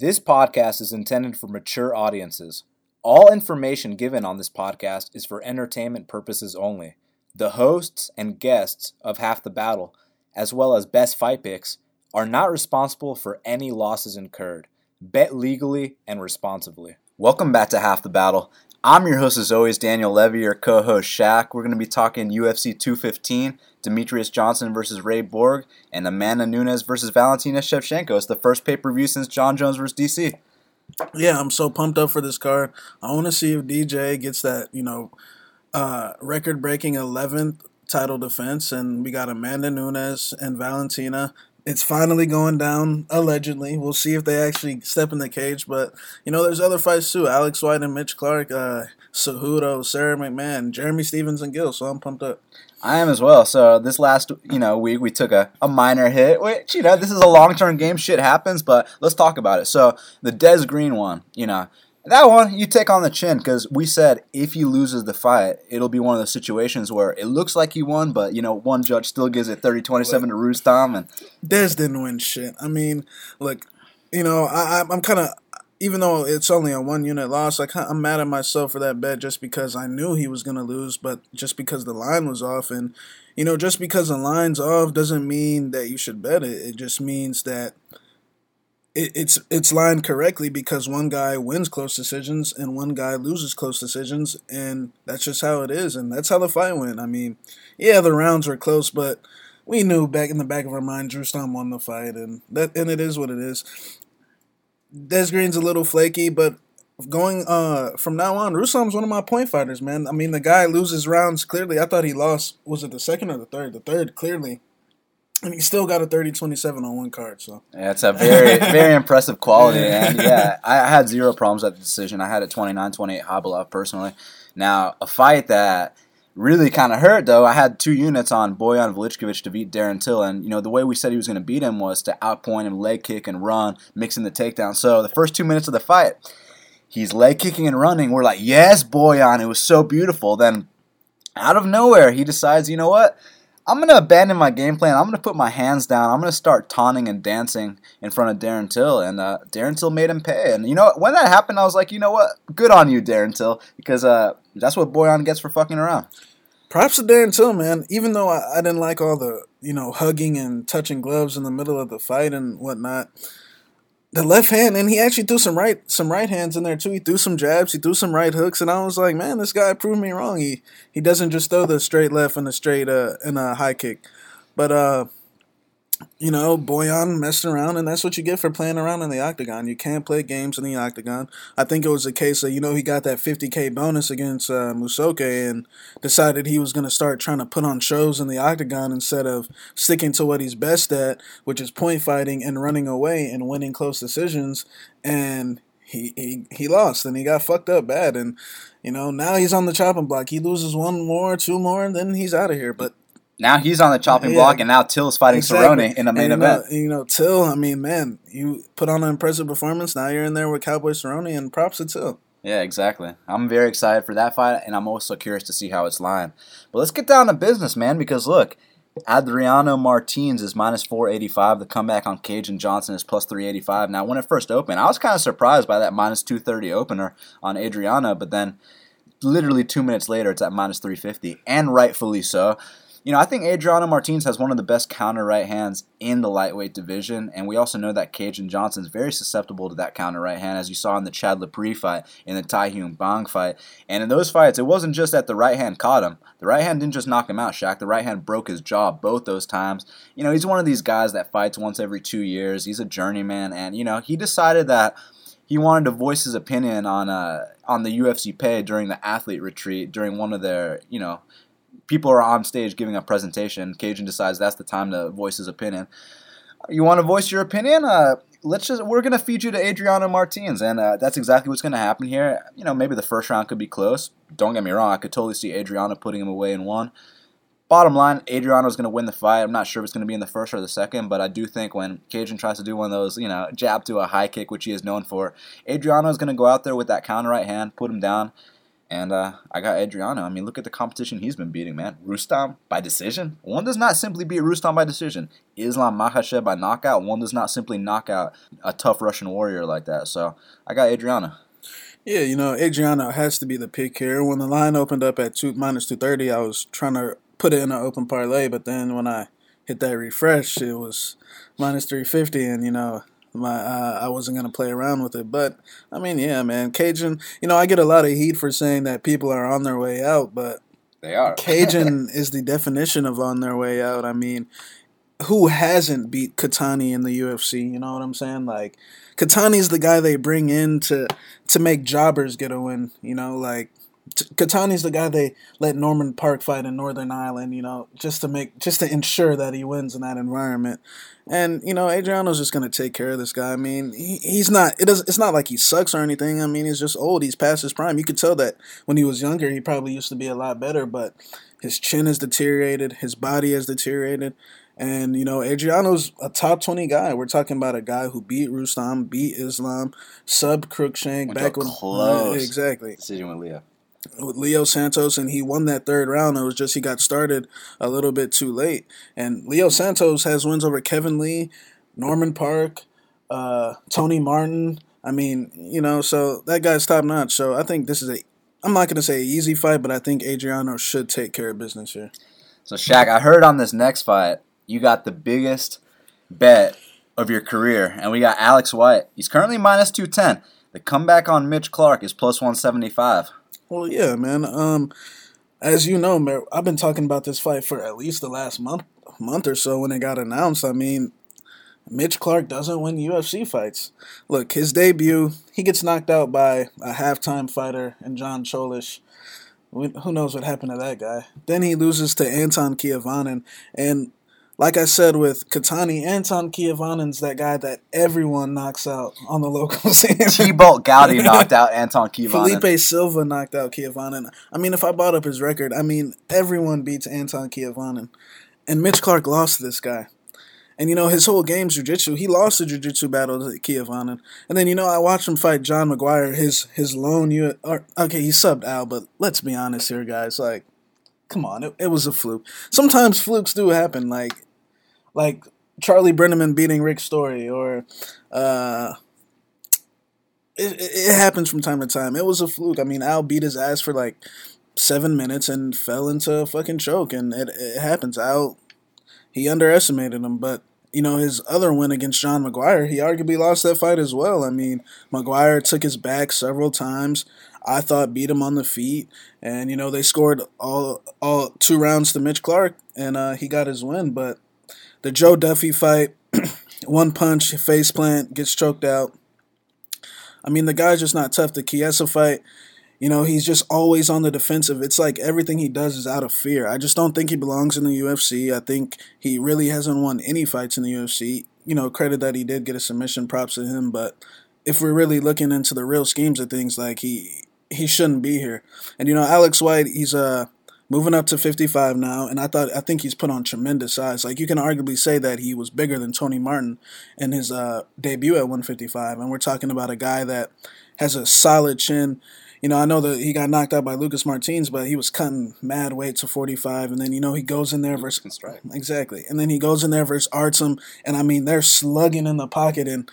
This podcast is intended for mature audiences. All information given on this podcast is for entertainment purposes only. The hosts and guests of Half the Battle, as well as best fight picks, are not responsible for any losses incurred. Bet legally and responsibly. Welcome back to Half the Battle. I'm your host, as always, Daniel Levy, your co host, Shaq. We're going to be talking UFC 215, Demetrious Johnson versus Ray Borg, and Amanda Nunes versus Valentina Shevchenko. It's the first pay per view since Jon Jones versus DC. Yeah, I'm so pumped up for this card. I want to see if DJ gets that, you know, uh, record breaking 11th title defense. And we got Amanda Nunes and Valentina it's finally going down allegedly. We'll see if they actually step in the cage. But you know, there's other fights too. Alex White and Mitch Clarke, uh, Cejudo, Sara McMann, Jeremy Stephens and Gil. So I'm pumped up. I am as well. So this last you know week we took a, a minor hit, which you know this is a long term game. Shit happens, but let's talk about it. So the Des Green one, you know, that one you take on the chin because we said if he loses the fight, it'll be one of those situations where it looks like he won, but you know one judge still gives it 30-27 to Rustam, and Des didn't win shit. I mean, look, you know, I, I'm kind of even though it's only a one unit loss, I'm mad at myself for that bet just because I knew he was gonna lose, but just because the line was off, and you know, just because the line's off doesn't mean that you should bet it. It just means that it, it's it's lined correctly because one guy wins close decisions and one guy loses close decisions, and that's just how it is, and that's how the fight went. I mean, yeah, the rounds were close, but we knew back in the back of our mind, Rustam won the fight, and that and it is what it is. Des Green's a little flaky, but going uh from now on, Rustam's one of my point fighters, man. I mean, the guy loses rounds clearly. I thought he lost. Was it the second or the third? The third, clearly and he still got a 30-27 on one card. So yeah, it's a very very impressive quality. And yeah, I had zero problems at the decision. I had a 29-28 Khabilov personally. Now a fight that really kind of hurt though. I had two units on Bojan Velickovic to beat Darren Till, and you know the way we said he was going to beat him was to outpoint him, leg kick and run, mixing the takedown. So the first two minutes of the fight, he's leg kicking and running. We're like, yes, Bojan, it was so beautiful. Then out of nowhere, he decides, you know what? I'm going to abandon my game plan. I'm going to put my hands down. I'm going to start taunting and dancing in front of Darren Till. And uh, Darren Till made him pay. And you know, when that happened, I was like, you know what? Good on you, Darren Till, because uh, that's what Bojan gets for fucking around. Props to Darren Till, man. Even though I, I didn't like all the, you know, hugging and touching gloves in the middle of the fight and whatnot, the left hand, and he actually threw some right some right hands in there too. He threw some jabs, he threw some right hooks, and I was like, man, this guy proved me wrong. He he doesn't just throw the straight left and a straight uh and a high kick, but uh you know, Bojan messing around, and that's what you get for playing around in the octagon. You can't play games in the octagon. I think it was a case of, you know, he got that 50K bonus against uh, Musoke and decided he was going to start trying to put on shows in the octagon instead of sticking to what he's best at, which is point fighting and running away and winning close decisions. And he, he, he lost and he got fucked up bad. And, you know, now he's on the chopping block. He loses one more, two more, and then he's out of here. But now he's on the chopping yeah. block, and now Till's fighting exactly. Cerrone in the main and, know, event. You know, Till. I mean, man, you put on an impressive performance. Now you're in there with Cowboy Cerrone, and props to Till. Yeah, exactly. I'm very excited for that fight, and I'm also curious to see how it's lying. But let's get down to business, man. Because look, Adriano Martins is minus 485. The comeback on Kajan Johnson is plus 385. Now, when it first opened, I was kind of surprised by that minus 230 opener on Adriano, but then literally two minutes later, it's at minus 350, and rightfully so. You know, I think Adriano Martins has one of the best counter right hands in the lightweight division, and we also know that Kajan Johnson is very susceptible to that counter right hand, as you saw in the Chad Laprise fight, in the Tae Hyun Bang fight. And in those fights, it wasn't just that the right hand caught him. The right hand didn't just knock him out, Shaq. The right hand broke his jaw both those times. You know, he's one of these guys that fights once every two years. He's a journeyman, and, you know, he decided that he wanted to voice his opinion on uh, on the UFC pay during the athlete retreat during one of their you know people are on stage giving a presentation. Kajan decides that's the time to voice his opinion. You want to voice your opinion? Uh, let's just we're gonna feed you to Adriano Martins, and uh, that's exactly what's gonna happen here. You know, maybe the first round could be close. Don't get me wrong; I could totally see Adriano putting him away in one. Bottom line, Adriano's going to win the fight. I'm not sure if it's going to be in the first or the second, but I do think when Kajan tries to do one of those, you know, jab to a high kick, which he is known for, Adriano is going to go out there with that counter right hand, put him down, And uh, I got Adriano. I mean, look at the competition he's been beating, man. Rustam by decision. One does not simply beat Rustam by decision. Islam Makhachev by knockout. One does not simply knock out a tough Russian warrior like that. So I got Adriano. Yeah, you know, Adriano has to be the pick here. When the line opened up at two minus two thirty, I was trying to put it in an open parlay, but then when I hit that refresh, it was minus three fifty, and you know, my uh, I wasn't gonna play around with it. But I mean, yeah, man, Kajan. You know, I get a lot of heat for saying that people are on their way out, but They are. Kajan is the definition of on their way out. I mean, who hasn't beat Kotani in the UFC? You know what I'm saying? Like, Kotani's the guy they bring in to to make jobbers get a win. You know, like Kotani's the guy they let Norman Parke fight in Northern Ireland. You know, just to make just to ensure that he wins in that environment. And you know, Adriano's just gonna take care of this guy. I mean, he, he's not. It does. It's not like he sucks or anything. I mean, he's just old. He's past his prime. You could tell that when he was younger, he probably used to be a lot better. But his chin has deteriorated. His body has deteriorated. And you know, Adriano's a top twenty guy. We're talking about a guy who beat Rustam, beat Islam, sub Cruickshank, Went back when close exactly Decision with Leo. With Leo Santos, and he won that third round. It was just he got started a little bit too late. And Leo Santos has wins over Kevin Lee, Norman Parke, uh, Tony Martin. I mean, you know, so that guy's top notch. So I think this is a. I'm not gonna say easy fight, but I think Adriano should take care of business here. So Shaq, I heard on this next fight you got the biggest bet of your career, and we got Alex White. He's currently minus two ten. The comeback on Mitch Clark is plus one seventy five. Well, yeah, man. Um, as you know, I've been talking about this fight for at least the last month, month or so when it got announced. I mean, Mitch Clarke doesn't win UFC fights. Look, his debut, he gets knocked out by a halftime fighter and John Cholish. Who knows what happened to that guy? Then he loses to Anton Kuivanen, and like I said with Kotani, Anton Kuivanen's that guy that everyone knocks out on the local scene. T-Bolt Gouti knocked out Anton Kuivanen. Felipe Silva knocked out Kuivanen. I mean, if I bought up his record, I mean, everyone beats Anton Kuivanen. And Mitch Clarke lost to this guy. And, you know, his whole game's jiu-jitsu. He lost the jiu-jitsu battle to Kuivanen. And then, you know, I watched him fight John McGuire, his his lone... U- or, okay, he subbed out, but let's be honest here, guys. Like, come on, it, it was a fluke. Sometimes flukes do happen, like, like Charlie Brenneman beating Rick Story, or... uh it, it happens from time to time. It was a fluke. I mean, Al beat his ass for like seven minutes and fell into a fucking choke, and it, it happens. Al, he underestimated him, but you know his other win against John McGuire, he arguably lost that fight as well. I mean, McGuire took his back several times. I thought beat him on the feet, and you know they scored all all two rounds to Mitch Clarke, and uh, he got his win. But the Joe Duffy fight, one punch, face plant, gets choked out. I mean, the guy's just not tough. The Chiesa fight, you know, he's just always on the defensive. It's like everything he does is out of fear. I just don't think he belongs in the UFC. I think he really hasn't won any fights in the UFC. You know, credit that he did get a submission, props to him. But if we're really looking into the real schemes of things, like he he shouldn't be here. And you know, Alex White, he's uh moving up to 55 now, and I thought I think he's put on tremendous size. Like you can arguably say that he was bigger than Tony Martin in his uh, debut at 155, and we're talking about a guy that has a solid chin. You know, I know that he got knocked out by Lucas Martins, but he was cutting mad weight to 45, and then you know he goes in there versus exactly, and then he goes in there versus Artem, and I mean they're slugging in the pocket and.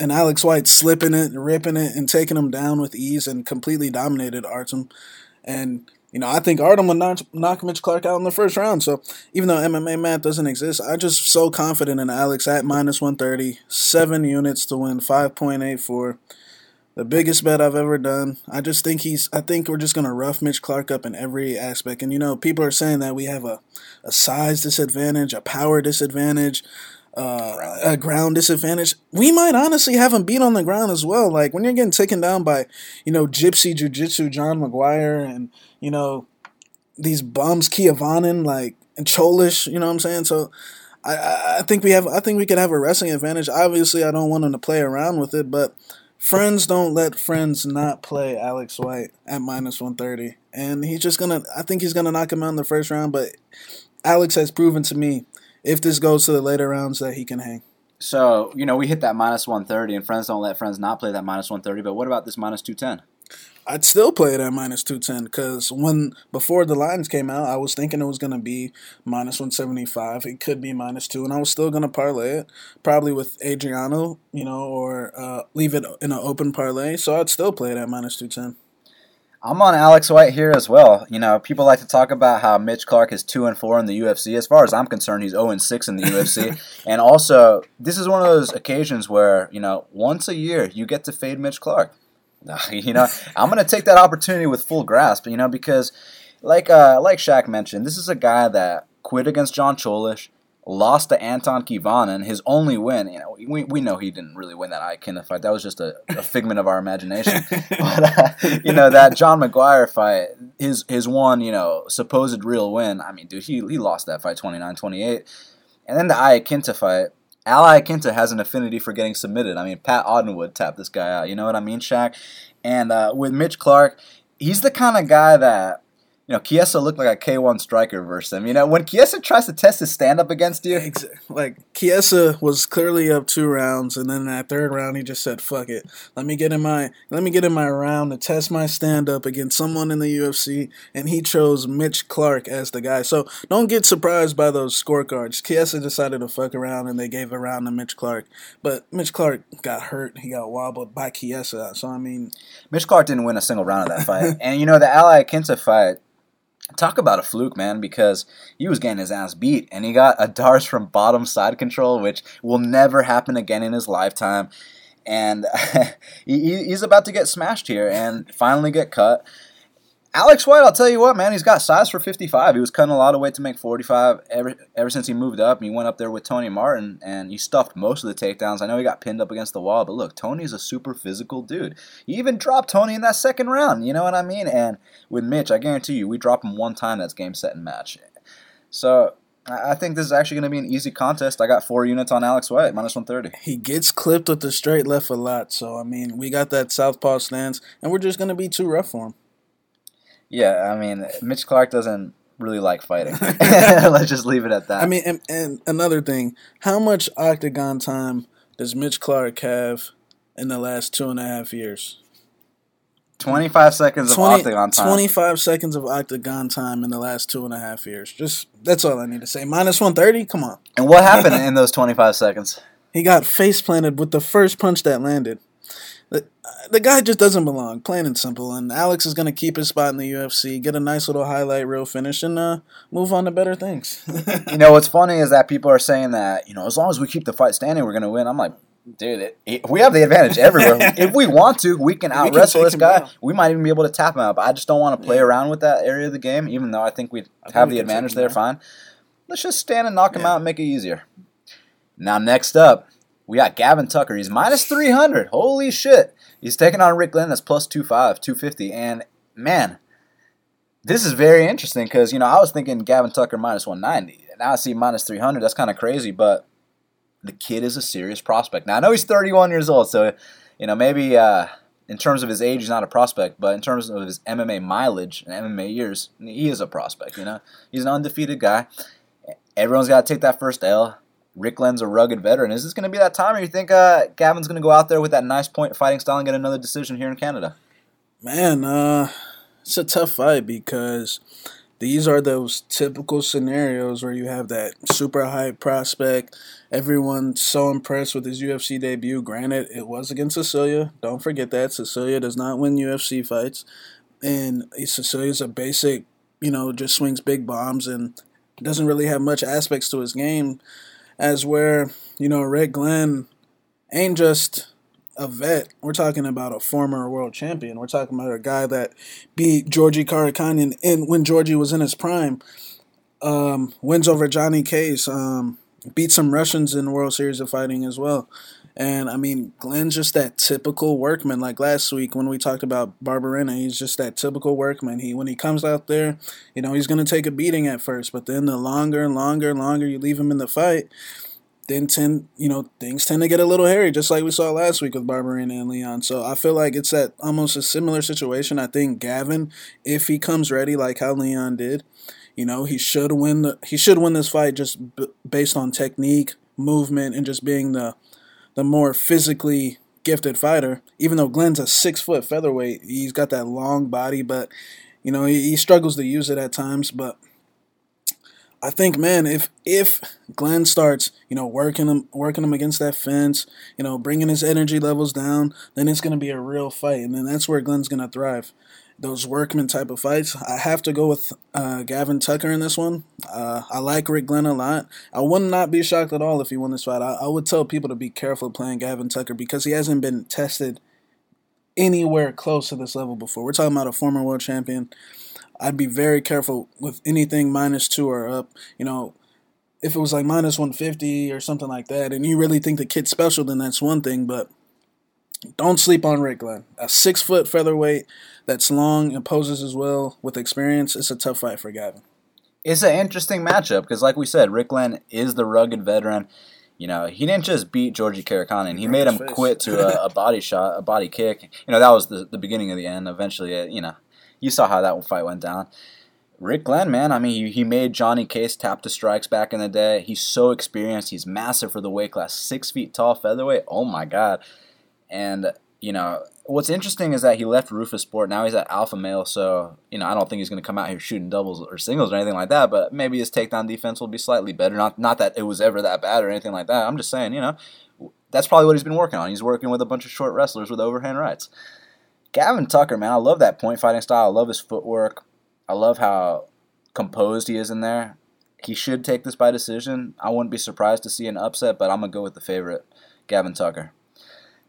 And Alex White slipping it, ripping it, and taking him down with ease, and completely dominated Artem. And you know, I think Artem would knock, knock Mitch Clarke out in the first round. So even though MMA math doesn't exist, I'm just so confident in Alex at minus 130, seven units to win, 5.84. The biggest bet I've ever done. I just think he's, I think we're just going to rough Mitch Clarke up in every aspect. And, you know, people are saying that we have a, a size disadvantage, a power disadvantage, uh, a ground disadvantage. We might honestly have him beat on the ground as well. Like when you're getting taken down by, you know, Gypsy Jiu Jitsu, John McGuire, and you know these bums, Kuivanen, like and Cholish. You know what I'm saying? So. I- I, think we have. I think we could have a wrestling advantage. Obviously, I don't want him to play around with it, but friends don't let friends not play Alex White at minus one thirty, and he's just gonna. I think he's gonna knock him out in the first round. But Alex has proven to me, if this goes to the later rounds, that he can hang. So, you know, we hit that minus 130, and friends don't let friends not play that minus 130. But what about this minus 210? I'd still play it at minus 210 because when before the lines came out, I was thinking it was going to be minus 175. It could be minus two, and I was still going to parlay it, probably with Adriano, you know, or uh, leave it in an open parlay. So I'd still play it at minus 210. I'm on Alex White here as well. You know, people like to talk about how Mitch Clarke is two and four in the UFC. As far as I'm concerned, he's zero and six in the UFC. And also, this is one of those occasions where you know, once a year you get to fade Mitch Clarke. you know, I'm going to take that opportunity with full grasp. You know, because like uh, like Shaq mentioned, this is a guy that quit against John Cholish, lost to Anton Kuivanen, his only win. You know, we, we know he didn't really win that Iaquinta fight. That was just a, a figment of our imagination. but uh, you know that John McGuire fight, his his one, you know, supposed real win. I mean, dude, he he lost that fight 29-28. And then the Iaquinta fight. Al Iaquinta has an affinity for getting submitted. I mean, Pat Auden tapped this guy out. You know what I mean, Shaq? And uh, with Mitch Clarke, he's the kind of guy that you know, Chiesa looked like a K1 striker versus him. You know, when Chiesa tries to test his stand up against you. Like, Chiesa was clearly up two rounds, and then that third round, he just said, fuck it. Let me get in my let me get in my round to test my stand up against someone in the UFC, and he chose Mitch Clarke as the guy. So don't get surprised by those scorecards. Chiesa decided to fuck around, and they gave a round to Mitch Clarke. But Mitch Clarke got hurt. He got wobbled by Chiesa. So, I mean. Mitch Clarke didn't win a single round of that fight. and, you know, the Al Iaquinta fight Talk about a fluke, man, because he was getting his ass beat and he got a D'Arce from bottom side control, which will never happen again in his lifetime. And he's about to get smashed here and finally get cut. Alex White, I'll tell you what, man, he's got size for 55. He was cutting a lot of weight to make 45 ever ever since he moved up. He went up there with Tony Martin and he stuffed most of the takedowns. I know he got pinned up against the wall, but look, Tony's a super physical dude. He even dropped Tony in that second round. You know what I mean? And with Mitch, I guarantee you, we drop him one time. That's game, set, and match. So I think this is actually going to be an easy contest. I got four units on Alex White, minus 130. He gets clipped with the straight left a lot. So, I mean, we got that southpaw stance, and we're just going to be too rough for him. Yeah, I mean, Mitch Clarke doesn't really like fighting. Let's just leave it at that. I mean, and, and another thing, how much octagon time does Mitch Clarke have in the last two and a half years? 25 seconds of 20, octagon time. 25 seconds of octagon time in the last two and a half years. Just that's all I need to say. Minus 130? Come on. And what happened in those 25 seconds? He got face planted with the first punch that landed the, the guy just doesn't belong, plain and simple. And Alex is going to keep his spot in the UFC, get a nice little highlight reel finish, and uh, move on to better things. you know, what's funny is that people are saying that, you know, as long as we keep the fight standing, we're going to win. I'm like, dude, it, it, we have the advantage everywhere. if we want to, we can out wrestle this guy. We might even be able to tap him out. But I just don't want to play yeah. around with that area of the game, even though I think we have the advantage there. Fine. Let's just stand and knock yeah. him out and make it easier. Now, next up, we got Gavin Tucker. He's minus 300. Holy shit. He's taking on Rick Glenn. That's plus 25, 250. And man, this is very interesting because, you know, I was thinking Gavin Tucker minus 190. Now I see minus 300. That's kind of crazy, but the kid is a serious prospect. Now I know he's 31 years old, so, you know, maybe uh, in terms of his age, he's not a prospect, but in terms of his MMA mileage and MMA years, he is a prospect, you know? He's an undefeated guy. Everyone's got to take that first L. Rick Glenn's a rugged veteran. Is this going to be that time, or you think uh, Gavin's going to go out there with that nice point fighting style and get another decision here in Canada? Man, uh, it's a tough fight because these are those typical scenarios where you have that super high prospect. Everyone's so impressed with his UFC debut. Granted, it was against Sicilia. Don't forget that. Sicilia does not win UFC fights. And Sicilia's a basic, you know, just swings big bombs and doesn't really have much aspects to his game as where, you know, Rick Glenn ain't just a vet. We're talking about a former world champion. We're talking about a guy that beat Georgi Karakhanyan in when Georgi was in his prime. Um, wins over Johnny Case. Um, beat some Russians in World Series of Fighting as well. And I mean, Glenn's just that typical workman. Like last week when we talked about Barberena, he's just that typical workman. He when he comes out there, you know, he's gonna take a beating at first, but then the longer and longer and longer you leave him in the fight, then tend you know things tend to get a little hairy, just like we saw last week with Barberena and Leon. So I feel like it's that almost a similar situation. I think Gavin, if he comes ready like how Leon did, you know, he should win the he should win this fight just b- based on technique, movement, and just being the the more physically gifted fighter. Even though Glenn's a six foot featherweight, he's got that long body, but you know he, he struggles to use it at times. But I think, man, if if Glenn starts, you know, working him working him against that fence, you know, bringing his energy levels down, then it's gonna be a real fight, and then that's where Glenn's gonna thrive. Those workman type of fights. I have to go with uh, Gavin Tucker in this one. Uh, I like Rick Glenn a lot. I would not be shocked at all if he won this fight. I, I would tell people to be careful playing Gavin Tucker because he hasn't been tested anywhere close to this level before. We're talking about a former world champion. I'd be very careful with anything minus two or up. You know, if it was like minus 150 or something like that, and you really think the kid's special, then that's one thing. But don't sleep on Rick Glenn. A six foot featherweight that's long and poses as well with experience. It's a tough fight for Gavin. It's an interesting matchup because, like we said, Rick Glenn is the rugged veteran. You know, he didn't just beat Georgi Karakhanyan. He made him quit to a, a, body shot, a body kick. You know, that was the, the beginning of the end. Eventually, it, you know, you saw how that fight went down. Rick Glenn, man, I mean, he, he made Johnny Case tap to strikes back in the day. He's so experienced. He's massive for the weight class. Six feet tall, featherweight. Oh, my God. And, you know, what's interesting is that he left Roufusport. Now he's at Alpha Male. So, you know, I don't think he's going to come out here shooting doubles or singles or anything like that. But maybe his takedown defense will be slightly better. Not, not that it was ever that bad or anything like that. I'm just saying, you know, that's probably what he's been working on. He's working with a bunch of short wrestlers with overhand rights. Gavin Tucker, man, I love that point fighting style. I love his footwork. I love how composed he is in there. He should take this by decision. I wouldn't be surprised to see an upset, but I'm going to go with the favorite, Gavin Tucker.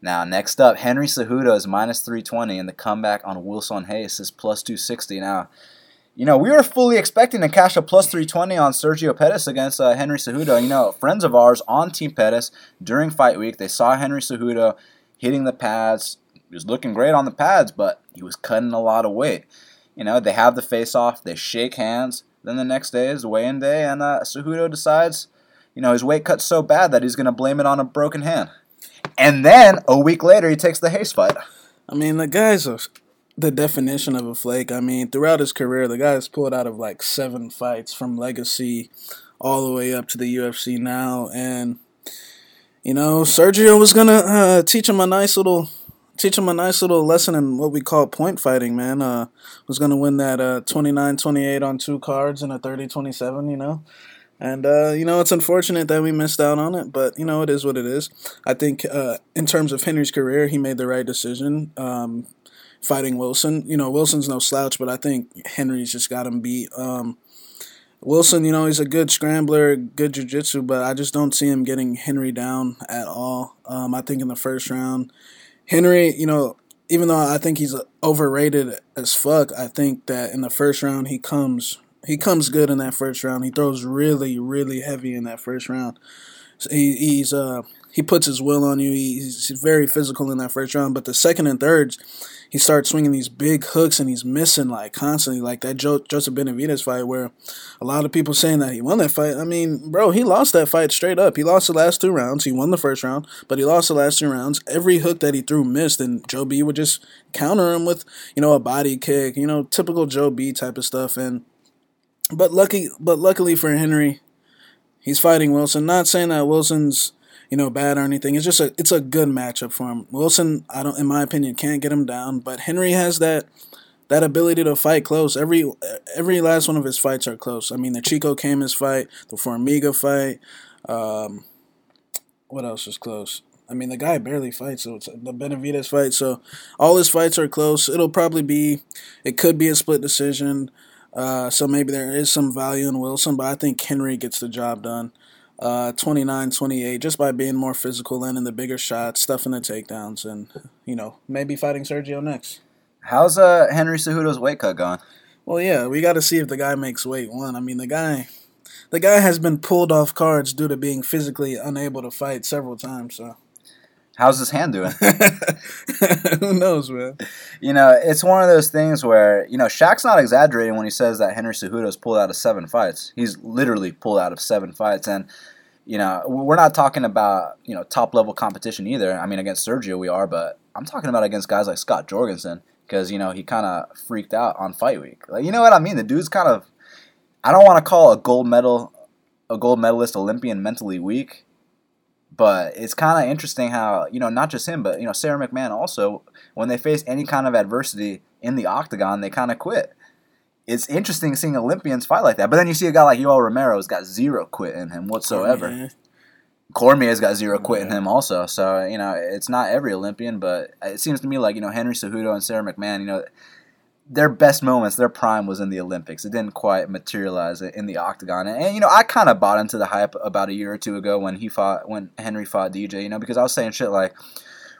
Now, next up, Henry Cejudo is minus 320, and the comeback on Wilson Reis is plus 260. Now, you know, we were fully expecting to cash a plus 320 on Sergio Pettis against uh, Henry Cejudo. You know, friends of ours on Team Pettis during fight week, they saw Henry Cejudo hitting the pads, he was looking great on the pads, but he was cutting a lot of weight. You know, they have the face off, they shake hands. Then the next day is weigh-in day, and uh, Cejudo decides, you know, his weight cut's so bad that he's going to blame it on a broken hand. And then a week later, he takes the Reis fight. I mean, the guy's a, the definition of a flake. I mean, throughout his career, the guy's pulled out of like seven fights from Legacy all the way up to the UFC now, and you know, Sergio was gonna uh, teach him a nice little teach him a nice little lesson in what we call point fighting, man. Uh, was going to win that uh, 29-28 on two cards and a 30-27, you know. And, uh, you know, it's unfortunate that we missed out on it, but, you know, it is what it is. I think uh, in terms of Henry's career, he made the right decision um, fighting Wilson. You know, Wilson's no slouch, but I think Henry's just got him beat. Um, Wilson, you know, he's a good scrambler, good jiu-jitsu, but I just don't see him getting Henry down at all. Um, I think in the first round, Henry, you know, even though I think he's overrated as fuck, I think that in the first round he comes he comes good in that first round. He throws really really heavy in that first round. So he, he's uh he puts his will on you. He's very physical in that first round, but the second and thirds, he starts swinging these big hooks and he's missing like constantly, like that jo- Joseph Benavidez fight where a lot of people saying that he won that fight. I mean, bro, he lost that fight straight up. He lost the last two rounds. He won the first round, but he lost the last two rounds. Every hook that he threw missed, and Joe B would just counter him with you know a body kick, you know, typical Joe B type of stuff. And but lucky, but luckily for Henry, he's fighting Wilson. Not saying that Wilson's you know, bad or anything. It's just a it's a good matchup for him. Wilson, I don't, in my opinion, can't get him down, but Henry has that that ability to fight close. Every every last one of his fights are close. I mean, the Chico Camus fight, the Formiga fight. Um, what else is close? I mean, the guy barely fights, so it's the Benavidez fight. So all his fights are close. It'll probably be, it could be a split decision. Uh, so maybe there is some value in Wilson, but I think Henry gets the job done uh, 29 28 just by being more physical and in the bigger shots, stuffing the takedowns, and, you know, maybe fighting Sergio next. How's uh, Henry Cejudo's weight cut going? Well, yeah, we got to see if the guy makes weight. One, I mean, the guy, the guy has been pulled off cards due to being physically unable to fight several times. So, how's his hand doing? Who knows, man? You know, it's one of those things where you know Shaq's not exaggerating when he says that Henry Cejudo's pulled out of seven fights. He's literally pulled out of seven fights, and you know, we're not talking about you know top level competition either. I mean, against Sergio we are, but I'm talking about against guys like Scott Jorgensen because you know he kind of freaked out on fight week. Like you know what I mean? The dude's kind of I don't want to call a gold medal a gold medalist Olympian mentally weak, But it's kind of interesting how you know not just him, but you know Sarah McMann also when they face any kind of adversity in the octagon, they kind of quit. It's interesting seeing Olympians fight like that. But then you see a guy like Yoel Romero who's got zero quit in him whatsoever. Yeah. Cormier's got zero quit in him also. So, you know, it's not every Olympian, but it seems to me like, you know, Henry Cejudo and Sarah McMann, you know, their best moments, their prime was in the Olympics. It didn't quite materialize in the octagon. And, and you know, I kind of bought into the hype about a year or two ago when he fought, when Henry fought DJ, you know, because I was saying shit like,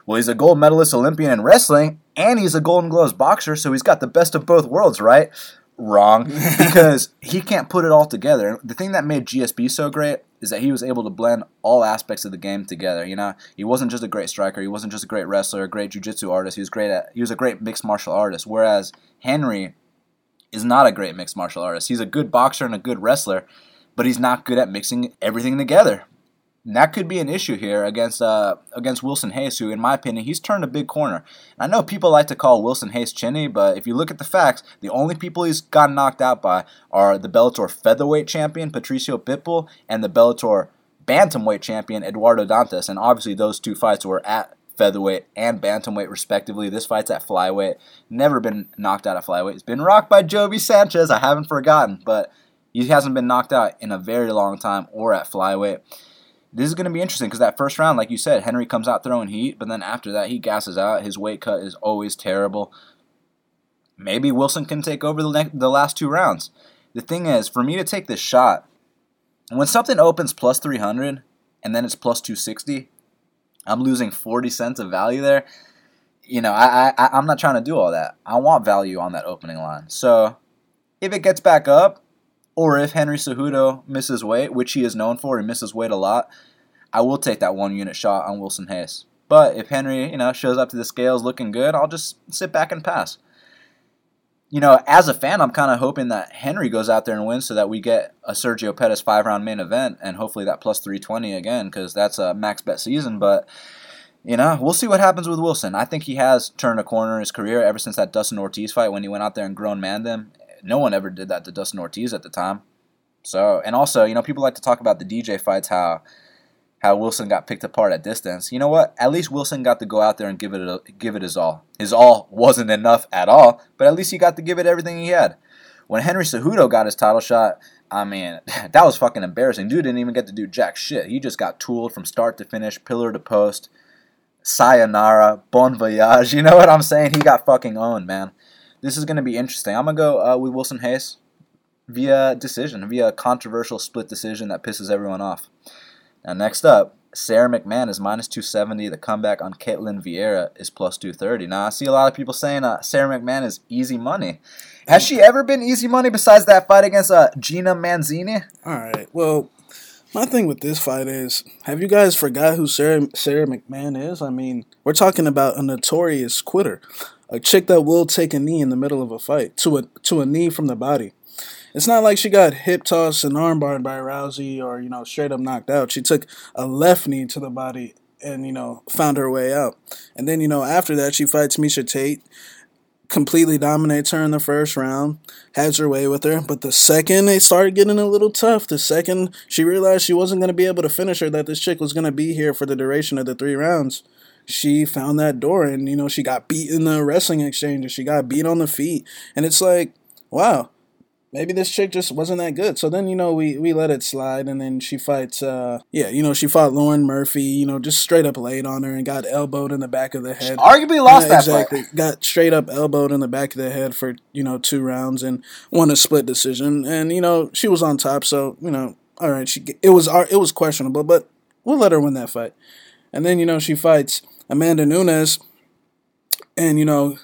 well, he's a gold medalist Olympian in wrestling, and he's a Golden Gloves boxer, so he's got the best of both worlds, right? Wrong, because he can't put it all together. The thing that made GSP so great is that he was able to blend all aspects of the game together. You know, he wasn't just a great striker, he wasn't just a great wrestler, a great jiu-jitsu artist. He was great at he was a great mixed martial artist. Whereas Henry is not a great mixed martial artist. He's a good boxer and a good wrestler, but he's not good at mixing everything together. And that could be an issue here against uh, against Wilson Reis, who, in my opinion, he's turned a big corner. I know people like to call Wilson Reis chinny, but if you look at the facts, the only people he's gotten knocked out by are the Bellator featherweight champion Patricio Pitbull and the Bellator bantamweight champion Eduardo Dantas. And obviously, those two fights were at featherweight and bantamweight respectively. This fight's at flyweight. Never been knocked out at flyweight. He's been rocked by Joby Sanchez. I haven't forgotten, but he hasn't been knocked out in a very long time or at flyweight this is going to be interesting because that first round, like you said, Henry comes out throwing heat, but then after that, he gasses out. His weight cut is always terrible. Maybe Wilson can take over the, ne- the last two rounds. The thing is, for me to take this shot, when something opens plus 300 and then it's plus 260, I'm losing 40 cents of value there. You know, I, I, I'm not trying to do all that. I want value on that opening line. So if it gets back up, or if Henry Cejudo misses weight, which he is known for, he misses weight a lot, I will take that one unit shot on Wilson Reis. But if Henry, you know, shows up to the scales looking good, I'll just sit back and pass. You know, as a fan, I'm kind of hoping that Henry goes out there and wins so that we get a Sergio Pettis five round main event and hopefully that plus 320 again because that's a max bet season. But, you know, we'll see what happens with Wilson. I think he has turned a corner in his career ever since that Dustin Ortiz fight when he went out there and grown man him no one ever did that to Dustin Ortiz at the time. So, and also, you know, people like to talk about the DJ fights, how how Wilson got picked apart at distance. You know what? At least Wilson got to go out there and give it a, give it his all. His all wasn't enough at all, but at least he got to give it everything he had. When Henry Cejudo got his title shot, I mean, that was fucking embarrassing. Dude didn't even get to do jack shit. He just got tooled from start to finish, pillar to post. Sayonara, bon voyage. You know what I'm saying? He got fucking owned, man. This is going to be interesting. I'm going to go uh, with Wilson Reis via decision, via a controversial split decision that pisses everyone off. Now, next up, Sarah McMann is minus 270. The comeback on Ketlen Vieira is plus 230. Now, I see a lot of people saying uh, Sarah McMann is easy money. Has she ever been easy money besides that fight against uh, Gina Manzini? All right. Well, my thing with this fight is, have you guys forgot who Sarah Sarah McMann is? I mean, we're talking about a notorious quitter a chick that will take a knee in the middle of a fight to a to a knee from the body. It's not like she got hip tossed and armbarred by Rousey or you know straight up knocked out. She took a left knee to the body and you know found her way out. And then you know after that she fights Miesha Tate, completely dominates her in the first round, has her way with her. But the second it started getting a little tough, the second she realized she wasn't going to be able to finish her, that this chick was going to be here for the duration of the three rounds she found that door and you know she got beat in the wrestling exchange and she got beat on the feet. And it's like wow maybe this chick just wasn't that good. So then you know we we let it slide and then she fights uh yeah you know she fought lauren murphy you know just straight up laid on her and got elbowed in the back of the head. arguably lost yeah, that fight. got straight up elbowed in the back of the head for you know two rounds and won a split decision. And you know she was on top. So you know all right she it was it was questionable but we'll let her win that fight. And then you know she fights Amanda Nunes, and you know,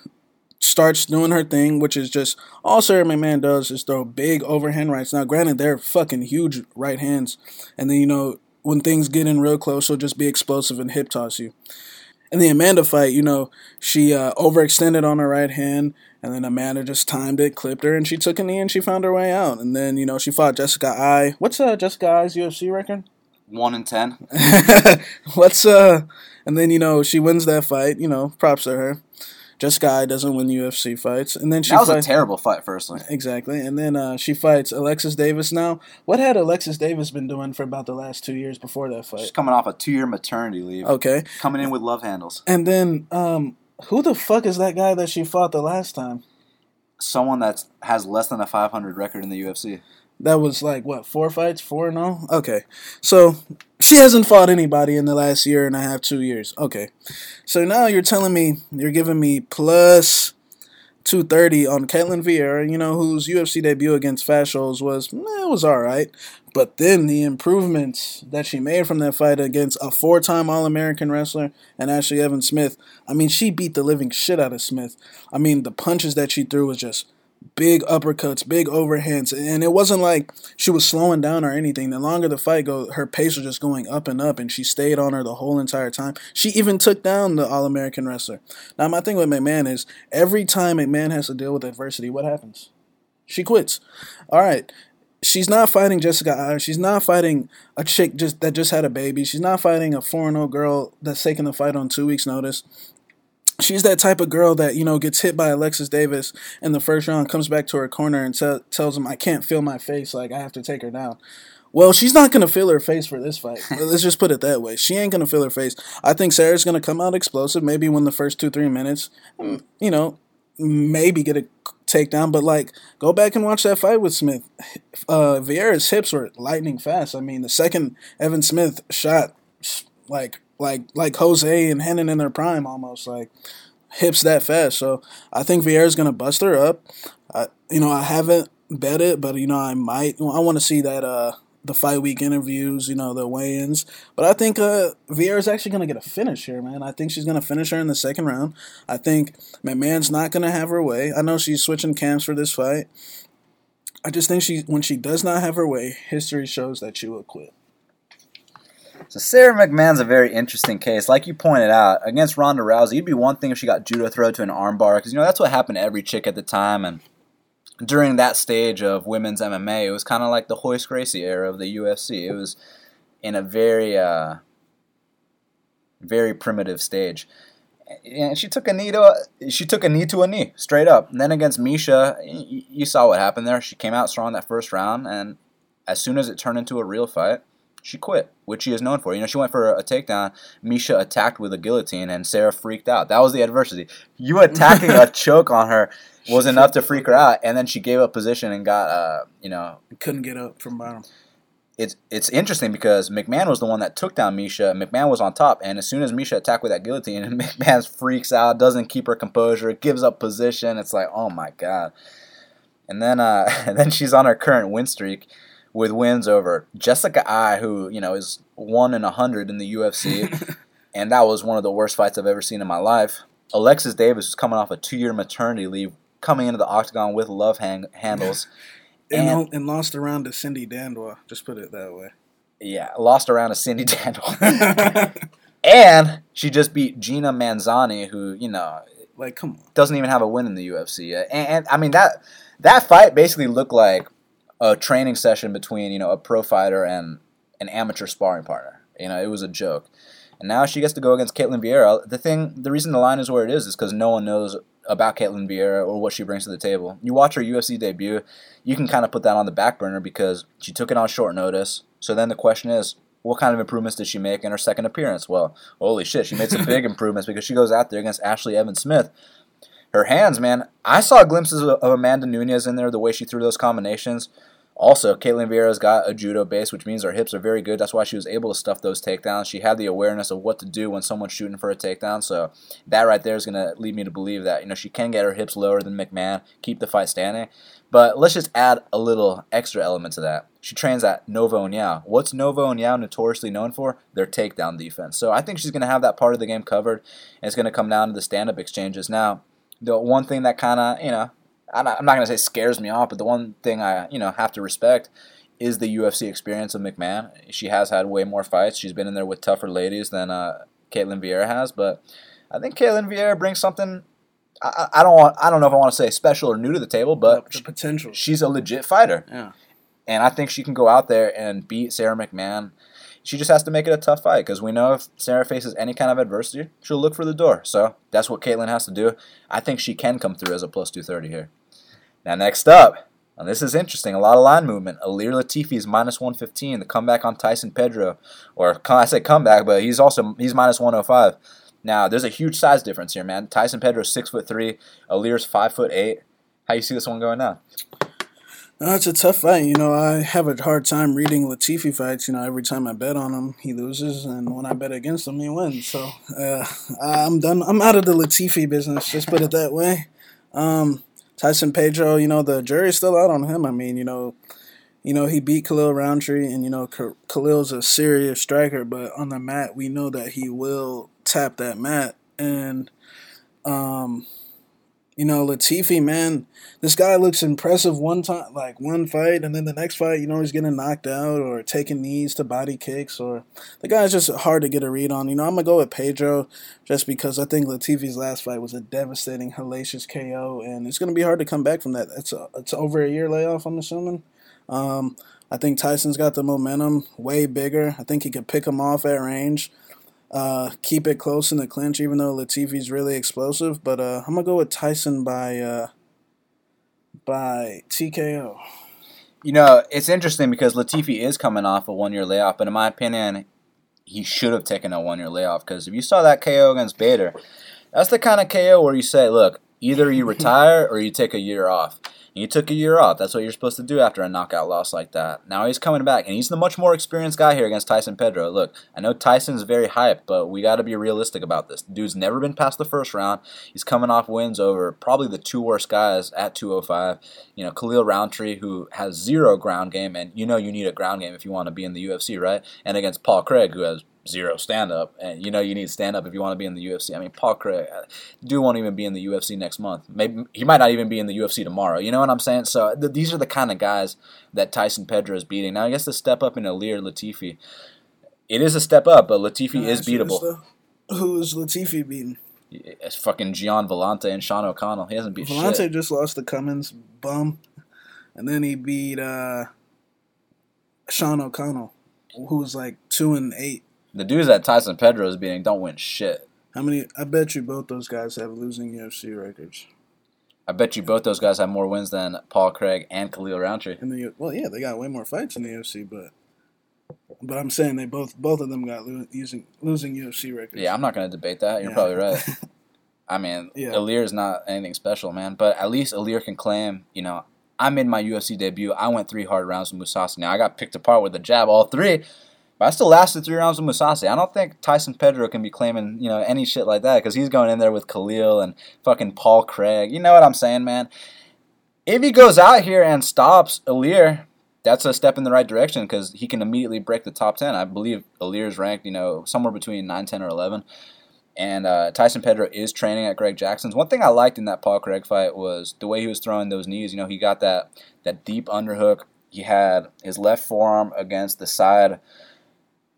starts doing her thing, which is just all Sarah McMann does is throw big overhand rights. Now, granted, they're fucking huge right hands, and then you know when things get in real close, she'll just be explosive and hip toss you. In the Amanda fight, you know, she uh, overextended on her right hand, and then Amanda just timed it, clipped her, and she took a knee and she found her way out. And then, you know, she fought Jessica Eye. What's uh, Jessica Eye's UFC record? One in ten. What's uh and then, you know, she wins that fight, you know, props to her. Jessica Guy doesn't win UFC fights, and then she that was fights a terrible fight. Firstly, exactly, and then uh, she fights Alexis Davis. Now, what had Alexis Davis been doing for about the last two years before that fight? she's coming off a two-year maternity leave, Okay, coming in with love handles. and then um, who the fuck is that guy that she fought the last time? Someone that has less than a 500 record in the UFC. That was like what four fights, four and all. Okay, so she hasn't fought anybody in the last year and a half, two years. Okay, so now you're telling me you're giving me plus two thirty on Ketlen Vieira, you know, whose UFC debut against Faszholz was eh, it was all right, but then the improvements that she made from that fight against a four-time All-American wrestler and Ashley Evans Smith. I mean, she beat the living shit out of Smith. I mean, the punches that she threw was just big uppercuts, big overhands, and it wasn't like she was slowing down or anything. The longer the fight go, her pace was just going up and up, and she stayed on her the whole entire time. She even took down the All American wrestler. Now, my thing with McMann is every time McMann has to deal with adversity, what happens? She quits. All right. She's not fighting Jessica Eye. She's not fighting a chick just that just had a baby. She's not fighting a 4 0 girl that's taking the fight on two weeks' notice she's that type of girl that you know gets hit by Alexis Davis in the first round, comes back to her corner and te- tells him, "I can't feel my face. Like I have to take her down." Well, she's not gonna feel her face for this fight. Let's just put it that way. She ain't gonna feel her face. I think Sarah's gonna come out explosive. Maybe win the first two three minutes. You know, maybe get a takedown. But like, go back and watch that fight with Smith. Uh, Vieira's hips were lightning fast. I mean, the second Evan Smith shot, like like like Jose and Hennon in their prime almost like hips that fast. So I think Vieira's gonna bust her up. I, you know, I haven't bet it, but you know, I might. I want to see that uh the fight week interviews, you know, the weigh-ins. But I think uh Vieira's actually gonna get a finish here, man. I think she's gonna finish her in the second round. I think McMann's not gonna have her way. I know she's switching camps for this fight. I just think she when she does not have her way, history shows that she will quit. So Sarah McMann's a very interesting case. Like you pointed out, against Ronda Rousey, it'd be one thing if she got judo throw to an armbar, because you know that's what happened to every chick at the time. And during that stage of women's MMA, it was kind of like the Royce Gracie era of the UFC. It was in a very, uh, very primitive stage. And she took a knee to a, she took a knee to a knee straight up. And then against Miesha, y- you saw what happened there. She came out strong that first round, and as soon as it turned into a real fight, she quit, which she is known for. You know, she went for a takedown. Miesha attacked with a guillotine, and Sarah freaked out. That was the adversity. You attacking a choke on her was enough to freak her out, and then she gave up position and got, uh, you know, Couldn't get up from bottom. it's it's interesting because McMann was the one that took down Miesha. McMann was on top, and as soon as Miesha attacked with that guillotine, McMann freaks out, doesn't keep her composure, gives up position. It's like, oh my god. And then, uh, and then she's on her current win streak with wins over Jessica Eye, who you know is one in a hundred in the UFC, and that was one of the worst fights I've ever seen in my life. Alexis Davis was coming off a two-year maternity leave, coming into the octagon with love hang- handles. And, And- and lost around to Cindy Dandois. Just put it that way. Yeah, lost around to Cindy Dandle. and she just beat Gina Manzani, who, you know, like, come on. doesn't even have a win in the UFC yet. And, and I mean that that fight basically looked like a training session between, you know, a pro fighter and an amateur sparring partner. You know, it was a joke. And now she gets to go against Ketlen Vieira. The thing, the reason the line is where it is, is because no one knows about Ketlen Vieira or what she brings to the table. You watch her UFC debut, you can kind of put that on the back burner because she took it on short notice. So then the question is, what kind of improvements did she make in her second appearance? Well, holy shit, she made some big improvements because she goes out there against Ashley Evans Smith. Her hands, man, I saw glimpses of of Amanda Nunes in there, the way she threw those combinations. Also, Ketlen Vieira's got a judo base, which means her hips are very good. That's why she was able to stuff those takedowns. She had the awareness of what to do when someone's shooting for a takedown. So that right there is going to lead me to believe that you know she can get her hips lower than McMann, keep the fight standing. But let's just add a little extra element to that. She trains at Nova Uniao. What's Nova Uniao notoriously known for? Their takedown defense. So I think she's going to have that part of the game covered, and it's going to come down to the stand-up exchanges. Now, the one thing that kind of you know I'm not, going to say scares me off, but the one thing I you know have to respect is the UFC experience of McMann. She has had way more fights. She's been in there with tougher ladies than uh, Ketlen Vieira has, but I think Ketlen Vieira brings something. I, I don't want. I don't know if I want to say special or new to the table, but the potential. she's a legit fighter, Yeah. and I think she can go out there and beat Sarah McMann. She just has to make it a tough fight because we know if Sarah faces any kind of adversity, she'll look for the door. So that's what Ketlen has to do. I think she can come through as a plus 230 here. Now, next up, and this is interesting. A lot of line movement. Ilir Latifi is minus 115. The comeback on Tyson Pedro, or I say comeback, but he's also he's minus 105. Now, there's a huge size difference here, man. Tyson Pedro's six foot three. Ilir's five foot eight. How you see this one going now? Uh, it's a tough fight. You know, I have a hard time reading Latifi fights. You know, every time I bet on him, he loses, and when I bet against him, he wins. So uh, I'm done. I'm out of the Latifi business. Just put it that way. Um, Tyson Pedro, you know, the jury's still out on him. I mean, you know, you know, he beat Khalil Rountree, and you know, Khalil's a serious striker, but on the mat, we know that he will tap that mat, and um, you know, Latifi, man, this guy looks impressive one time, like one fight, and then the next fight, you know, he's getting knocked out or taking knees to body kicks, or the guy's just hard to get a read on. You know, I'm gonna go with Pedro just because I think Latifi's last fight was a devastating, hellacious KO, and it's gonna be hard to come back from that. It's a, it's over a year layoff, I'm assuming. Um, I think Tyson's got the momentum way bigger. I think he could pick him off at range. Uh, keep it close in the clinch, even though Latifi's really explosive. But uh, I'm gonna go with Tyson by uh, by TKO. You know, it's interesting because Latifi is coming off a one year layoff, but in my opinion, he should have taken a one year layoff because if you saw that KO against Bader, that's the kind of KO where you say, look, either you retire or you take a year off. He took a year off. That's what you're supposed to do after a knockout loss like that. Now he's coming back, and he's the much more experienced guy here against Tyson Pedro. Look, I know Tyson's very hyped, but we got to be realistic about this. dude's never been past the first round. He's coming off wins over probably the two worst guys at 205. You know, Khalil Rountree, who has zero ground game, and you know you need a ground game if you want to be in the UFC, right? And against Paul Craig, who has zero stand up, and you know you need stand up if you want to be in the UFC. I mean, Paul Craig, uh, do won't even be in the UFC next month. Maybe he might not even be in the UFC tomorrow. You know what I'm saying? So th- these are the kind of guys that Tyson Pedro is beating. Now I guess the step up in Ilir Latifi, it is a step up, but Latifi is beatable. Who is Latifi beating? It's fucking Gian Villante and Sean O'Connell. He hasn't beat Villante shit. just lost to Cummins, bum, and then he beat uh, Sean O'Connell, who was like two and eight. The dudes that Tyson Pedro is beating don't win shit. How many? I bet you both those guys have losing UFC records. I bet you both those guys have more wins than Paul Craig and Khalil Rountree. In the well, yeah, they got way more fights in the UFC, but but I'm saying they both both of them got lo- using losing UFC records. Yeah, I'm not going to debate that. You're yeah. probably right. I mean, yeah. Ilir is not anything special, man. But at least Ilir can claim, you know, I made my UFC debut. I went three hard rounds with Mousasi. Now I got picked apart with a jab, all three. But I still lasted three rounds with Mousasi. I don't think Tyson Pedro can be claiming, you know, any shit like that because he's going in there with Khalil and fucking Paul Craig. You know what I'm saying, man? If he goes out here and stops Ilir, that's a step in the right direction because he can immediately break the top 10. I believe is ranked, you know, somewhere between 9, 10, or 11. And uh, Tyson Pedro is training at Greg Jackson's. One thing I liked in that Paul Craig fight was the way he was throwing those knees. You know, he got that that deep underhook. He had his left forearm against the side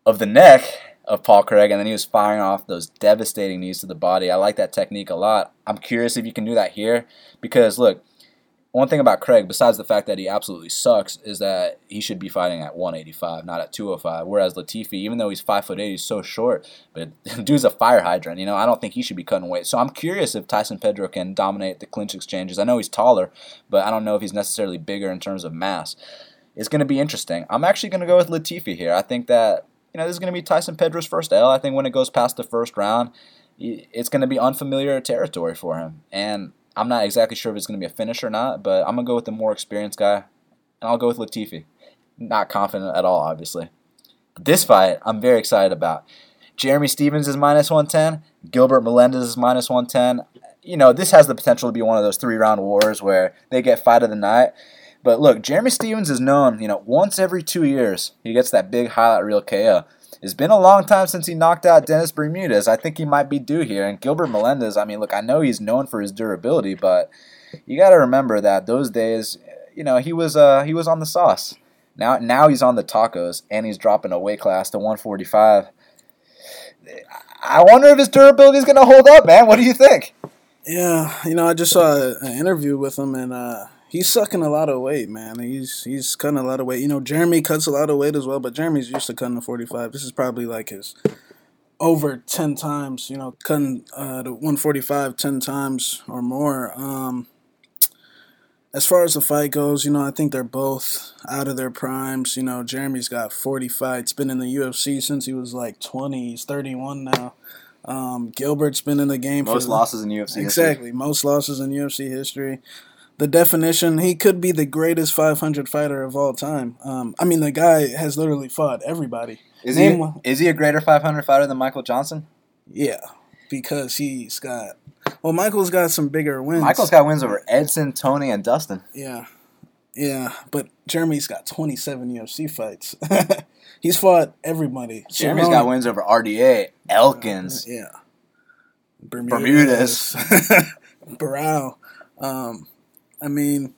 of the neck of Paul Craig, and then he was firing off those devastating knees to the body. I like that technique a lot. I'm curious if you can do that here because look, one thing about Craig, besides the fact that he absolutely sucks, is that he should be fighting at 185, not at 205. Whereas Latifi, even though he's five foot eight, he's so short, but dude's a fire hydrant. You know, I don't think he should be cutting weight. So I'm curious if Tyson Pedro can dominate the clinch exchanges. I know he's taller, but I don't know if he's necessarily bigger in terms of mass. It's going to be interesting. I'm actually going to go with Latifi here. I think that you know, this is going to be Tyson Pedro's first L. I think when it goes past the first round, it's going to be unfamiliar territory for him. And I'm not exactly sure if it's going to be a finish or not, but I'm going to go with the more experienced guy, and I'll go with Latifi. Not confident at all, obviously. This fight, I'm very excited about. Jeremy Stephens is minus 110. Gilbert Melendez is minus 110. You know, this has the potential to be one of those three round wars where they get fight of the night. But look, Jeremy Stephens is known, you know, once every two years, he gets that big highlight reel KO. It's been a long time since he knocked out Dennis Bermudez. I think he might be due here. And Gilbert Melendez, I mean, look, I know he's known for his durability, but you got to remember that those days, you know, he was uh, he was on the sauce. Now now he's on the tacos and he's dropping a weight class to 145. I wonder if his durability is going to hold up, man. What do you think? Yeah, you know, I just saw an interview with him and uh, he's sucking a lot of weight, man. He's he's cutting a lot of weight. You know, Jeremy cuts a lot of weight as well, but Jeremy's used to cutting the 45. This is probably like his over 10 times, you know, cutting uh, the 145 10 times or more. Um, as far as the fight goes, you know, I think they're both out of their primes. You know, Jeremy's got 40 fights, been in the UFC since he was like 20. He's 31 now. Um, Gilbert's been in the game for most for losses in UFC. exactly History. most losses in UFC history. The definition, he could be the greatest 500 fighter of all time. Um, I mean, the guy has literally fought everybody. Is Name he one- is he a greater 500 fighter than Michael Johnson? Yeah, because he's got. Well, Michael's got some bigger wins. Michael's got wins over Edson, Tony, and Dustin. Yeah. Yeah, but Jeremy's got 27 UFC fights. He's fought everybody. Jeremy's Cerrone- got wins over RDA, Elkins. Yeah. Bermudez. Barao. Um, I mean,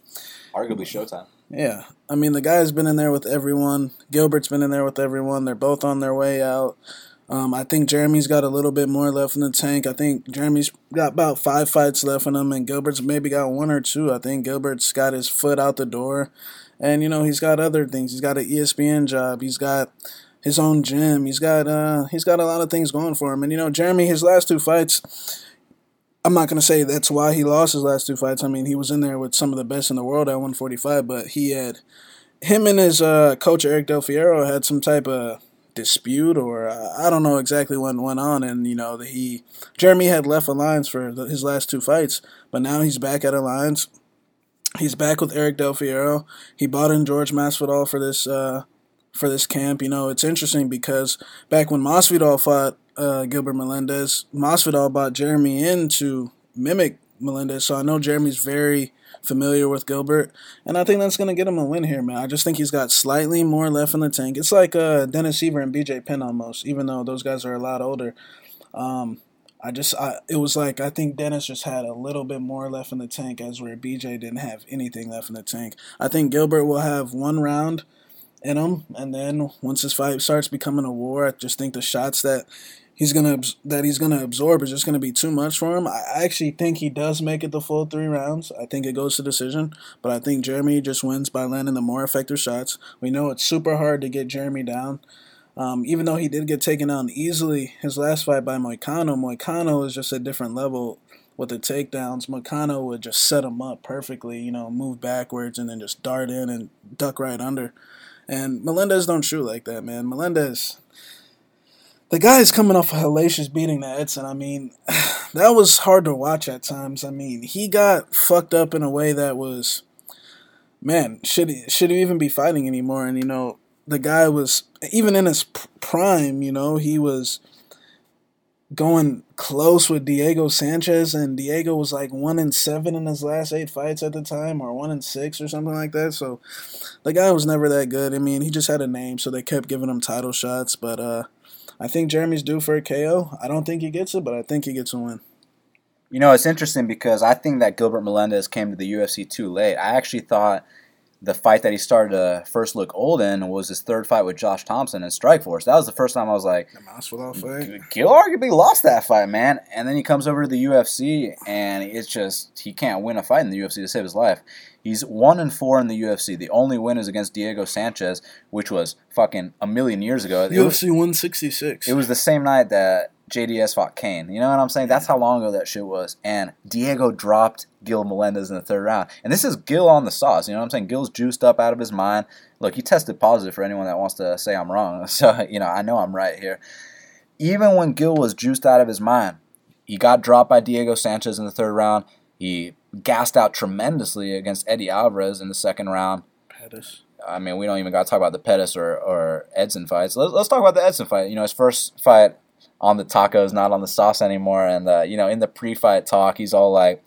Arguably Showtime. yeah. I mean, the guy's been in there with everyone. Gilbert's been in there with everyone. They're both on their way out. Um, I think Jeremy's got a little bit more left in the tank. I think Jeremy's got about five fights left in him, and Gilbert's maybe got one or two. I think Gilbert's got his foot out the door, and you know he's got other things. He's got an ESPN job. He's got his own gym. He's got uh, he's got a lot of things going for him. And you know Jeremy, his last two fights. I'm not gonna say that's why he lost his last two fights. I mean, he was in there with some of the best in the world at 145, but he had him and his uh, coach Eric Del Fierro had some type of dispute, or uh, I don't know exactly what went on. And you know, he Jeremy had left Alliance for the, his last two fights, but now he's back at Alliance. He's back with Eric Del Fierro. He bought in George Masvidal for this uh, for this camp. You know, it's interesting because back when Masvidal fought uh, Gilbert Melendez, Masvidal bought Jeremy in to mimic Melendez. So I know Jeremy's very familiar with Gilbert, and I think that's gonna get him a win here, man. I just think he's got slightly more left in the tank. It's like uh, Dennis Siver and BJ Penn almost, even though those guys are a lot older. Um, I just, I, it was like I think Dennis just had a little bit more left in the tank, as where BJ didn't have anything left in the tank. I think Gilbert will have one round in him, and then once his fight starts becoming a war, I just think the shots that he's gonna that he's gonna absorb is just gonna be too much for him. I I actually think he does make it the full three rounds. I think it goes to decision, but I think Jeremy just wins by landing the more effective shots. We know it's super hard to get Jeremy down. Um, even though he did get taken down easily his last fight by Moicano, Moicano is just a different level with the takedowns. Moicano would just set him up perfectly, you know, move backwards and then just dart in and duck right under. And Melendez don't shoot like that, man. Melendez, the guy's coming off a hellacious beating to Edson. I mean, that was hard to watch at times. I mean, he got fucked up in a way that was, man, should he should he even be fighting anymore? And you know, the guy was even in his prime. You know, he was going close with Diego Sanchez, and Diego was like one in seven in his last eight fights at the time, or one in six or something like that. So the guy was never that good. I mean, he just had a name, so they kept giving him title shots. But uh, I think Jeremy's due for a KO. I don't think he gets it, but I think he gets a win. You know, it's interesting because I think that Gilbert Melendez came to the UFC too late. I actually thought the fight that he started to first look old in was his third fight with Josh Thomson in Strikeforce. That was the first time I was like, The Masvidal fight. Gil arguably lost that fight, man. And then he comes over to the UFC, and it's just he can't win a fight in the UFC to save his life. He's one and four in the UFC. The only win is against Diego Sanchez, which was fucking a million years ago. UFC 166. it was the same night that JDS fought Cain. You know what I'm saying? That's how long ago that shit was. And Diego dropped Gil Melendez in the third round. And this is Gil on the sauce. You know what I'm saying? Gil's juiced up out of his mind. Look, he tested positive for anyone that wants to say I'm wrong. So, you know, I know I'm right here. Even when Gil was juiced out of his mind, he got dropped by Diego Sanchez in the third round. He gassed out tremendously against Eddie Alvarez in the second round. Pettis. I mean, we don't even got to talk about the Pettis or, or Edson fights. Let's, let's talk about the Edson fight. You know, his first fight on the tacos, not on the sauce anymore. And, uh, you know, in the pre fight talk, he's all like,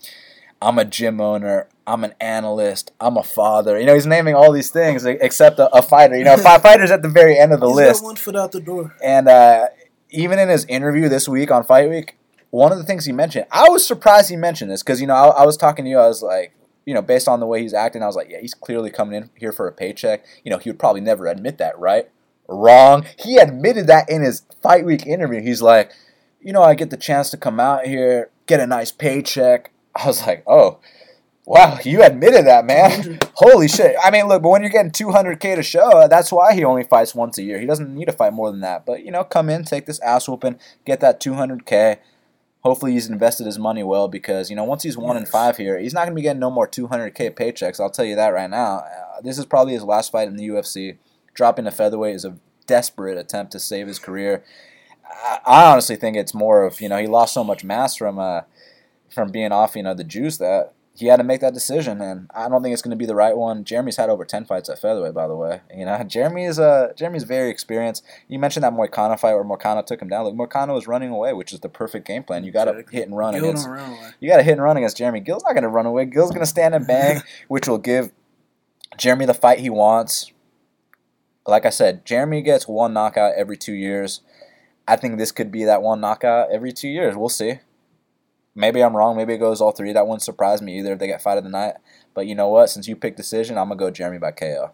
I'm a gym owner. I'm an analyst. I'm a father. You know, he's naming all these things except a, a fighter. You know, five fighters at the very end of the He's list. one foot out the door. And uh, even in his interview this week on Fight Week, one of the things he mentioned, I was surprised he mentioned this because, you know, I, I was talking to you, I was like, you know, based on the way he's acting, I was like, yeah, he's clearly coming in here for a paycheck. You know, he would probably never admit that, right? Wrong. He admitted that in his Fight Week interview. He's like, you know, I get the chance to come out here, get a nice paycheck. I was like, oh, Wow, you admitted that, man. Holy shit. I mean, look, but when you're getting 200K to show, that's why he only fights once a year. He doesn't need to fight more than that. But, you know, come in, take this ass whooping, get that 200K. Hopefully he's invested his money well because, you know, once he's 1 and 5 here, he's not going to be getting no more 200K paychecks. I'll tell you that right now. Uh, this is probably his last fight in the UFC. Dropping to featherweight is a desperate attempt to save his career. I, I honestly think it's more of, you know, he lost so much mass from uh, from being off, you know, the juice that he had to make that decision, and I don't think it's going to be the right one. Jeremy's had over ten fights at featherweight, by the way. You know, Jeremy is uh, Jeremy's very experienced. You mentioned that Moicano fight where Moicano took him down. Like Moicano was running away, which is the perfect game plan. You got to hit and run Gil against. You got to hit and run against Jeremy. Gil's not going to run away. Gil's going to stand and bang, which will give Jeremy the fight he wants. Like I said, Jeremy gets one knockout every two years. I think this could be that one knockout every two years. We'll see. Maybe I'm wrong. Maybe it goes all three. That wouldn't surprise me either if they get fight of the night. But you know what? Since you picked decision, I'm gonna go Jeremy by KO.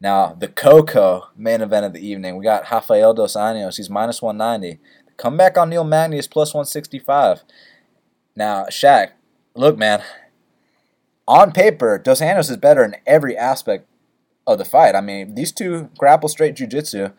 Now the Coco main event of the evening. We got Rafael dos Anjos. He's minus 190. The comeback on Neil Magny is plus 165. Now Shaq, look man. On paper, Dos Anjos is better in every aspect of the fight. I mean, these two grapple straight jiu-jitsu.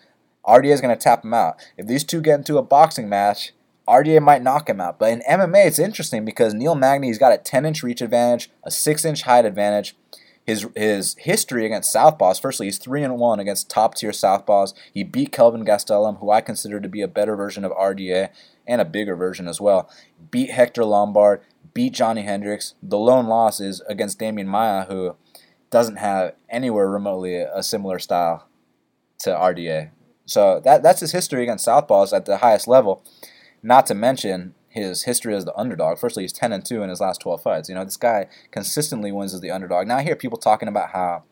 RDA is going to tap him out. If these two get into a boxing match, RDA might knock him out. But in MMA, it's interesting because Neil Magny's got a 10 inch reach advantage, a 6 inch height advantage. His, his history against Southpaws, firstly, he's 3 and 1 against top tier Southpaws. He beat Kelvin Gastelum, who I consider to be a better version of RDA and a bigger version as well. Beat Hector Lombard, beat Johnny Hendricks. The lone loss is against Demian Maia, who doesn't have anywhere remotely a similar style to RDA. So that that's his history against Southpaws at the highest level. Not to mention his history as the underdog. Firstly, he's 10 and 2 in his last 12 fights. You know, this guy consistently wins as the underdog. Now I hear people talking about how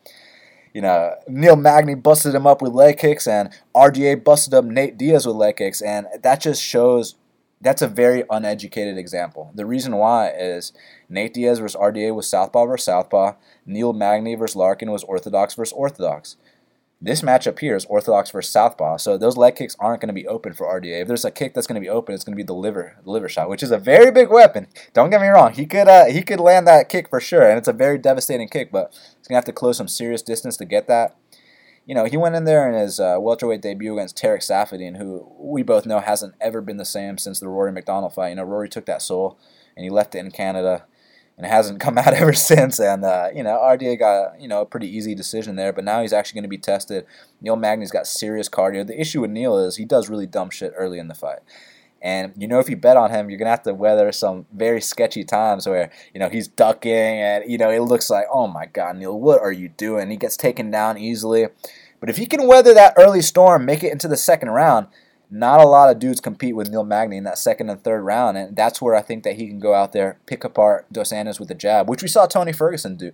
you know, Neil Magny busted him up with leg kicks and RDA busted up Nate Diaz with leg kicks and that just shows that's a very uneducated example. The reason why is Nate Diaz versus RDA was southpaw versus southpaw. Neil Magny versus Larkin was orthodox versus orthodox. This matchup here is orthodox versus southpaw, so those leg kicks aren't going to be open for RDA. If there's a kick that's going to be open, it's going to be the liver, the liver shot, which is a very big weapon. Don't get me wrong; he could uh, he could land that kick for sure, and it's a very devastating kick. But he's going to have to close some serious distance to get that. You know, he went in there in his uh, welterweight debut against Tarek Saffiedine, who we both know hasn't ever been the same since the Rory MacDonald fight. You know, Rory took that soul and he left it in Canada and it hasn't come out ever since. And uh, you know, RDA got you know a pretty easy decision there, but now he's actually going to be tested. Neil Magny's got serious cardio. The issue with Neil is he does really dumb shit early in the fight. And you know, if you bet on him, you're gonna have to weather some very sketchy times where you know he's ducking, and you know it looks like, oh my god, Neil, what are you doing? He gets taken down easily. But if he can weather that early storm, make it into the second round, not a lot of dudes compete with Neil Magny in that second and third round, and that's where I think that he can go out there, pick apart Dos Anjos with a jab, which we saw Tony Ferguson do.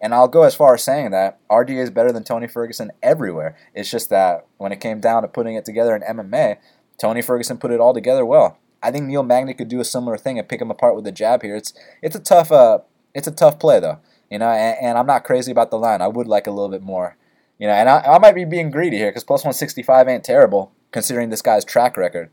And I'll go as far as saying that RDA is better than Tony Ferguson everywhere. It's just that when it came down to putting it together in MMA, Tony Ferguson put it all together well. I think Neil Magny could do a similar thing and pick him apart with a jab here. It's it's a tough uh it's a tough play though, you know. And, and I'm not crazy about the line. I would like a little bit more, you know. And I, I might be being greedy here because plus 165 ain't terrible considering this guy's track record.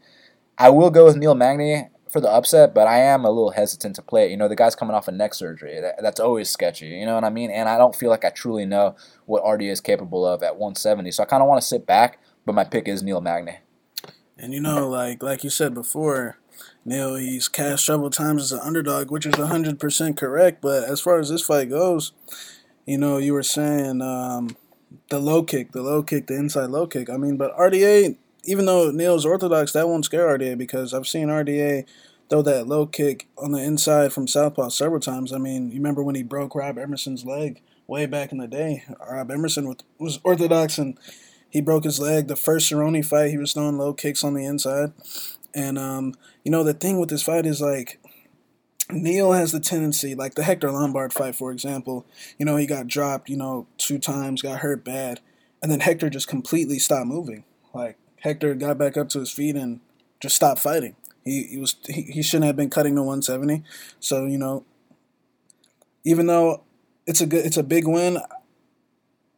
I will go with Neil Magny for the upset, but I am a little hesitant to play it. You know, the guy's coming off a of neck surgery. That, that's always sketchy. You know what I mean? And I don't feel like I truly know what RDA is capable of at 170. So I kind of want to sit back, but my pick is Neil Magny. And you know, like like you said before, Neil, he's cashed several times as an underdog, which is 100% correct. But as far as this fight goes, you know, you were saying um, the low kick, the low kick, the inside low kick. I mean, but RDA even though Neil's orthodox, that won't scare RDA because I've seen RDA throw that low kick on the inside from southpaw several times. I mean, you remember when he broke Rob Emerson's leg way back in the day? Rob Emerson was orthodox and he broke his leg. The first Cerrone fight, he was throwing low kicks on the inside. And, um, you know, the thing with this fight is like, Neil has the tendency, like the Hector Lombard fight, for example, you know, he got dropped, you know, two times, got hurt bad, and then Hector just completely stopped moving. Like, Hector got back up to his feet and just stopped fighting. He, he was he, he shouldn't have been cutting to 170. So you know, even though it's a good it's a big win,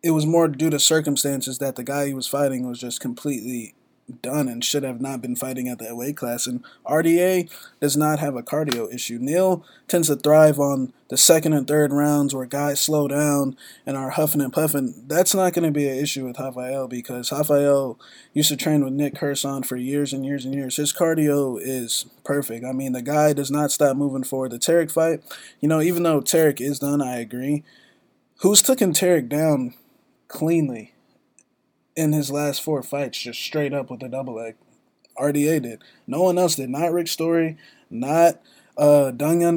it was more due to circumstances that the guy he was fighting was just completely done and should have not been fighting at that weight class. And RDA does not have a cardio issue. Neil tends to thrive on the second and third rounds where guys slow down and are huffing and puffing. That's not going to be an issue with Rafael because Rafael used to train with Nick Curson for years and years and years. His cardio is perfect. I mean, the guy does not stop moving forward. The Tarek fight, you know, even though Tarek is done, I agree. Who's taking Tarek down cleanly in his last four fights, just straight up with a double leg. RDA did. No one else did. Not Rick Story, not uh,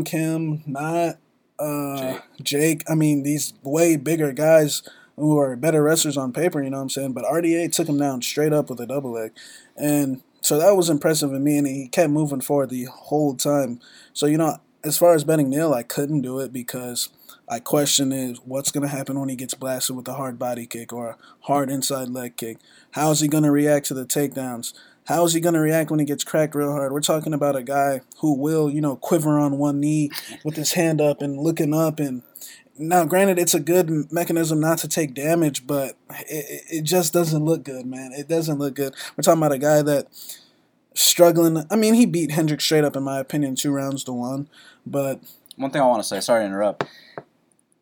Kim, not uh, Jake. Jake. I mean, these way bigger guys who are better wrestlers on paper, you know what I'm saying? But RDA took him down straight up with a double leg. And so that was impressive in me, and he kept moving forward the whole time. So, you know, as far as betting Neil, I couldn't do it because – I question is what's going to happen when he gets blasted with a hard body kick or a hard inside leg kick. How is he going to react to the takedowns? How is he going to react when he gets cracked real hard? We're talking about a guy who will, you know, quiver on one knee with his hand up and looking up. And now, granted, it's a good mechanism not to take damage, but it, it just doesn't look good, man. It doesn't look good. We're talking about a guy that struggling. I mean, he beat Hendrick straight up, in my opinion, two rounds to one. But one thing I want to say, sorry to interrupt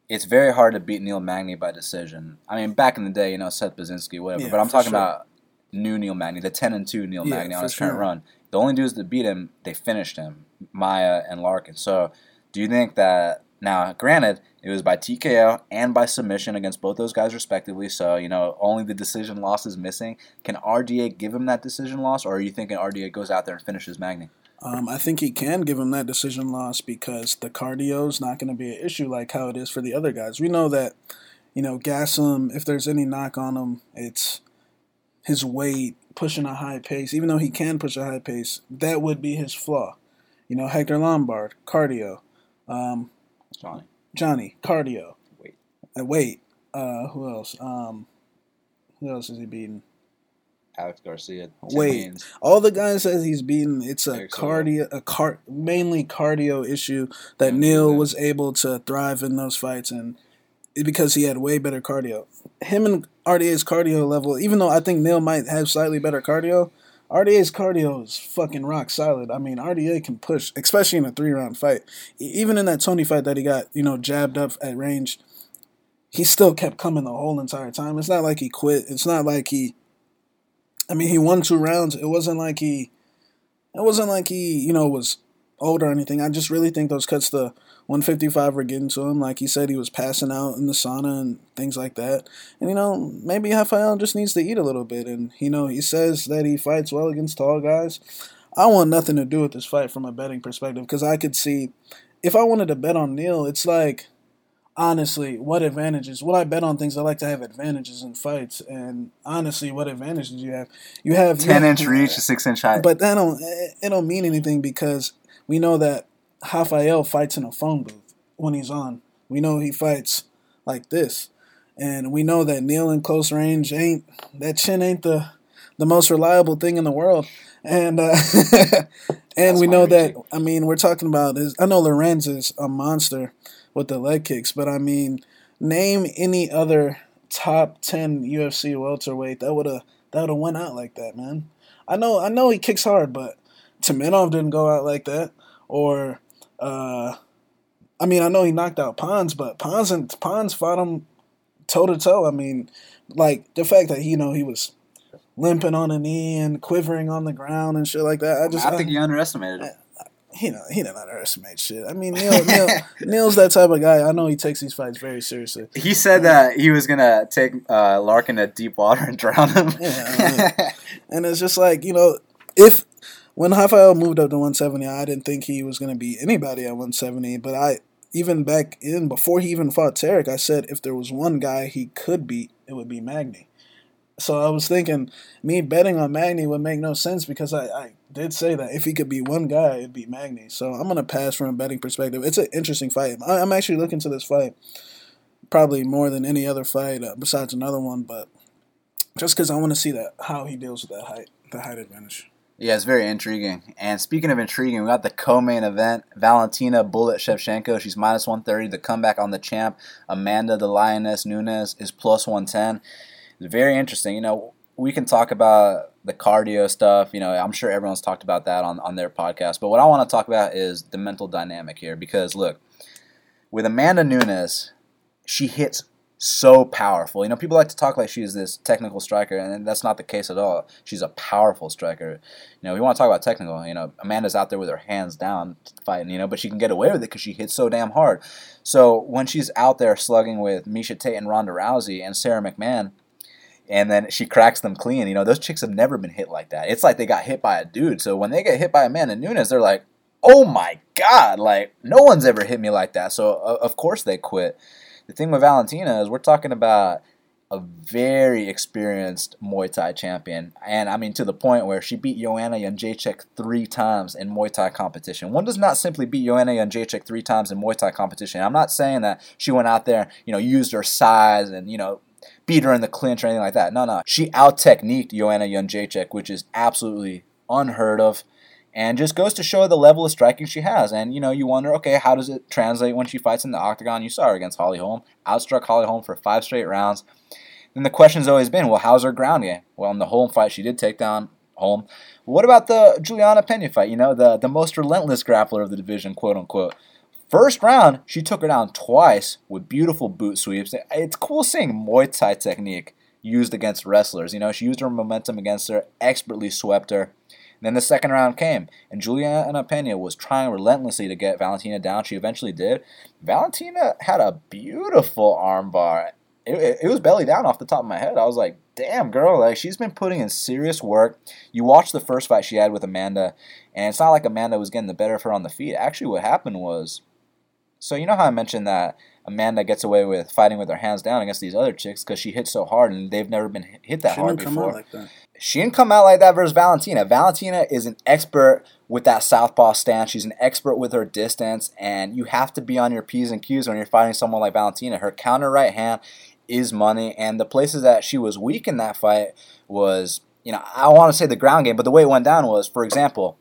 it's very hard to beat Neil Magny by decision. I mean, back in the day, you know, Seth Baczynski, whatever. Yeah, but I'm talking sure. about new Neil Magny, the 10 and 2 Neil yeah, Magny on his current sure. run. The only dudes that beat him, they finished him, Maia and Larkin. So, do you think that now, granted, it was by TKO and by submission against both those guys respectively. So, you know, only the decision loss is missing. Can RDA give him that decision loss, or are you thinking RDA goes out there and finishes Magny? Um, I think he can give him that decision loss because the cardio is not going to be an issue like how it is for the other guys. We know that, you know, Gastelum, if there's any knock on him, it's his weight, pushing a high pace. Even though he can push a high pace, that would be his flaw. You know, Hector Lombard, cardio. Um, Johnny. Johnny, cardio. Wait. Uh, wait. Uh, who else? Um, who else is he beating? Alex Garcia. Wait, all the guys says he's beaten, it's a cardio, a car, mainly cardio issue that yeah, Neil yeah. was able to thrive in those fights, and because he had way better cardio. Him and RDA's cardio level, even though I think Neil might have slightly better cardio, RDA's cardio is fucking rock solid. I mean, RDA can push, especially in a three round fight. Even in that Tony fight that he got, you know, jabbed up at range, he still kept coming the whole entire time. It's not like he quit. It's not like he I mean, he won two rounds. It wasn't like he, it wasn't like he, you know, was old or anything. I just really think those cuts to 155 were getting to him. Like he said, he was passing out in the sauna and things like that. And you know, maybe Rafael just needs to eat a little bit. And you know, he says that he fights well against tall guys. I want nothing to do with this fight from a betting perspective because I could see if I wanted to bet on Neil, it's like honestly, what advantages? Will I bet on things? I like to have advantages in fights, and honestly, what advantages do you have? You have ten you inch reach, six inch height, but that don't it don't mean anything because we know that Rafael fights in a phone booth when he's on. We know he fights like this, and we know that Neil in close range ain't that chin ain't the the most reliable thing in the world. And uh, and That's we know that I mean we're talking about is I know Lorenz is a monster, with the leg kicks. But I mean, name any other top ten UFC welterweight that would have that would have went out like that, man. I know I know he kicks hard, but Tumenov didn't go out like that. Or uh I mean I know he knocked out Pons, but Pons and Pons fought him toe to toe. I mean, like the fact that you know he was limping on a knee and quivering on the ground and shit like that. I just I think I, you underestimated him he know he didn't underestimate shit. I mean, Neil, Neal Neil's that type of guy. I know he takes these fights very seriously. He said that he was gonna take uh, Larkin to deep water and drown him. yeah, and it's just like you know, if when Rafael moved up to 170, I didn't think he was gonna be anybody at 170. But I even back in before he even fought Tarek, I said if there was one guy he could beat, it would be Magny. So I was thinking, me betting on Magny would make no sense because I, I did say that if he could be one guy, it'd be Magny. So I'm gonna pass from a betting perspective. It's an interesting fight. I, am actually looking to this fight probably more than any other fight uh, besides another one, but just because I want to see that how he deals with that height, the height advantage. Yeah, it's very intriguing. And speaking of intriguing, we got the co-main event: Valentina Bullet Shevchenko. She's minus 130. The comeback on the champ, Amanda the Lioness Nunes, is plus 110 It's very interesting. You know, we can talk about the cardio stuff. You know, I'm sure everyone's talked about that on, on their podcast. But what I want to talk about is the mental dynamic here because look, with Amanda Nunes, she hits so powerful. You know, people like to talk like she's this technical striker, and that's not the case at all. She's a powerful striker. You know, we want to talk about technical. You know, Amanda's out there with her hands down fighting. You know, but she can get away with it because she hits so damn hard. So when she's out there slugging with Miesha Tate and Ronda Rousey and Sara McMann, and then she cracks them clean. You know, those chicks have never been hit like that. It's like they got hit by a dude. So when they get hit by Amanda Nunes, they're like, "Oh my god!" Like no one's ever hit me like that. So of course they quit. The thing with Valentina is we're talking about a very experienced Muay Thai champion, and I mean to the point where she beat Joanna Jędrzejczyk three times in Muay Thai competition. One does not simply beat Joanna Jędrzejczyk three times in Muay Thai competition. I'm not saying that she went out there, you know, used her size and you know beat her in the clinch or anything like that. No, no, she out techniqued Joanna Jędrzejczyk, which is absolutely unheard of and just goes to show the level of striking she has. And you know, you wonder, okay, how does it translate when she fights in the octagon? You saw her against Holly Holm, outstruck Holly Holm for five straight rounds. Then the question's always been, well, how's her ground game? Well, in the Holm fight, she did take down Holm. What about the Julianna Pena fight? You know, the the most relentless grappler of the division, quote unquote. First round, she took her down twice with beautiful boot sweeps. It's cool seeing Muay Thai technique used against wrestlers. You know, she used her momentum against her, expertly swept her. Then the second round came, and Julianna Pena was trying relentlessly to get Valentina down. She eventually did. Valentina had a beautiful armbar. It, it, it was belly down off the top of my head. I was like, damn, girl, like she's been putting in serious work. You watched the first fight she had with Amanda, and it's not like Amanda was getting the better of her on the feet. Actually, what happened was so you know how I mentioned that Amanda gets away with fighting with her hands down against these other chicks because she hits so hard and they've never been hit that She hard didn't come before. out like that. She didn't come out like that versus Valentina. Valentina is an expert with that southpaw stance. She's an expert with her distance, and you have to be on your p's and q's when you're fighting someone like Valentina. Her counter right hand is money, and the places that she was weak in that fight was, you know, I want to say the ground game, but the way it went down was, for example,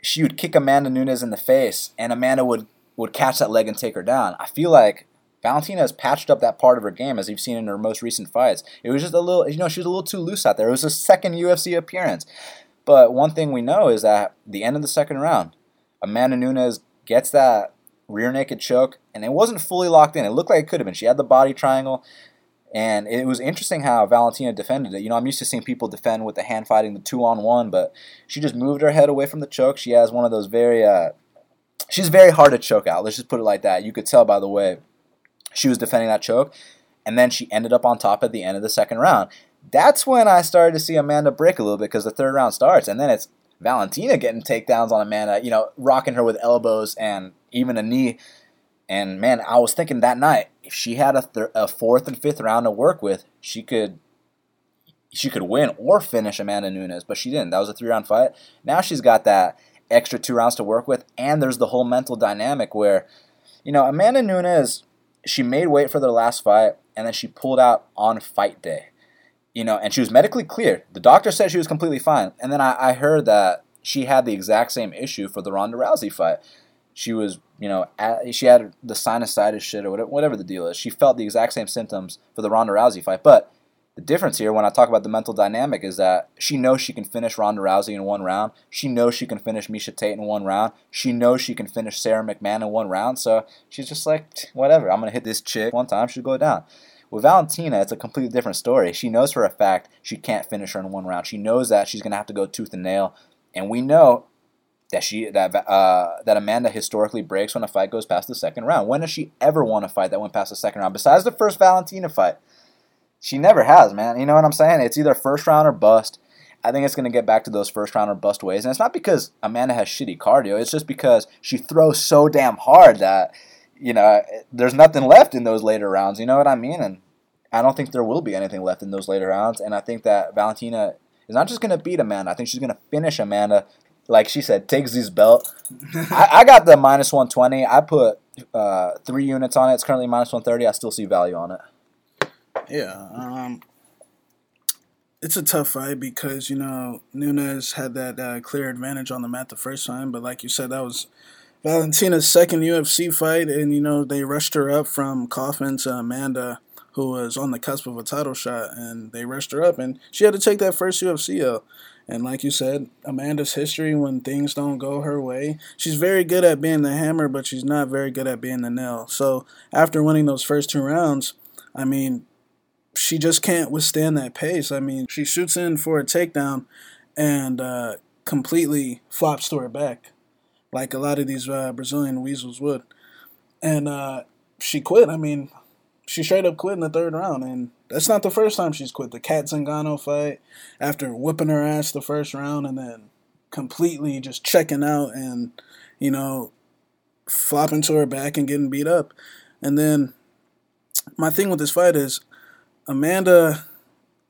she would kick Amanda Nunes in the face, and Amanda would would catch that leg and take her down. I feel like Valentina has patched up that part of her game as you've seen in her most recent fights. It was just a little, you know, she was a little too loose out there. It was her second UFC appearance. But one thing we know is that the end of the second round, Amanda Nunes gets that rear naked choke, and it wasn't fully locked in. It looked like it could have been. She had the body triangle, and it was interesting how Valentina defended it. You know, I'm used to seeing people defend with the hand fighting, the two on one, but she just moved her head away from the choke. She has one of those very, uh, she's very hard to choke out. Let's just put it like that. You could tell by the way she was defending that choke, and then she ended up on top at the end of the second round. That's when I started to see Amanda break a little bit because the third round starts, and then it's Valentina getting takedowns on Amanda, you know, rocking her with elbows and even a knee. And man, I was thinking that night if she had a, thir- a fourth and fifth round to work with, she could she could win or finish Amanda Nunes, but she didn't. That was a three round fight. Now she's got that extra two rounds to work with, and there's the whole mental dynamic where, you know, Amanda Nunes, she made weight for their last fight, and then she pulled out on fight day. You know, and she was medically cleared. The doctor said she was completely fine. And then I, I heard that she had the exact same issue for the Ronda Rousey fight. She was, you know, at, she had the sinusitis shit or whatever, whatever the deal is. She felt the exact same symptoms for the Ronda Rousey fight. But the difference here, when I talk about the mental dynamic, is that she knows she can finish Ronda Rousey in one round. She knows she can finish Miesha Tate in one round. She knows she can finish Sara McMann in one round. So she's just like, whatever, I'm going to hit this chick one time, she'll go down. With Valentina, it's a completely different story. She knows for a fact she can't finish her in one round. She knows that she's going to have to go tooth and nail. And we know that she that uh, that Amanda historically breaks when a fight goes past the second round. When has she ever won a fight that went past the second round? Besides the first Valentina fight, she never has, man. You know what I'm saying? It's either first round or bust. I think it's going to get back to those first round or bust ways. And it's not because Amanda has shitty cardio. It's just because she throws so damn hard that, you know, there's nothing left in those later rounds. You know what I mean? And I don't think there will be anything left in those later rounds. And I think that Valentina is not just going to beat Amanda. I think she's going to finish Amanda. Like she said, takes his belt. I, I got the minus 120. I put uh, three units on it. It's currently minus 130. I still see value on it. Yeah, um, it's a tough fight because you know Nunes had that uh, clear advantage on the mat the first time, but like you said, that was Valentina's second UFC fight, and you know they rushed her up from Coffin to Amanda who was on the cusp of a title shot, and they rushed her up, and she had to take that first UFC. And like you said, Amanda's history when things don't go her way, she's very good at being the hammer, but she's not very good at being the nail. So after winning those first two rounds, I mean, she just can't withstand that pace. I mean, she shoots in for a takedown and uh, completely flops to her back, like a lot of these uh, Brazilian weasels would. And uh, she quit. I mean, she straight up quit in the third round, and that's not the first time she's quit. The Cat Zingano fight, after whipping her ass the first round, and then completely just checking out and you know flopping to her back and getting beat up. And then my thing with this fight is Amanda.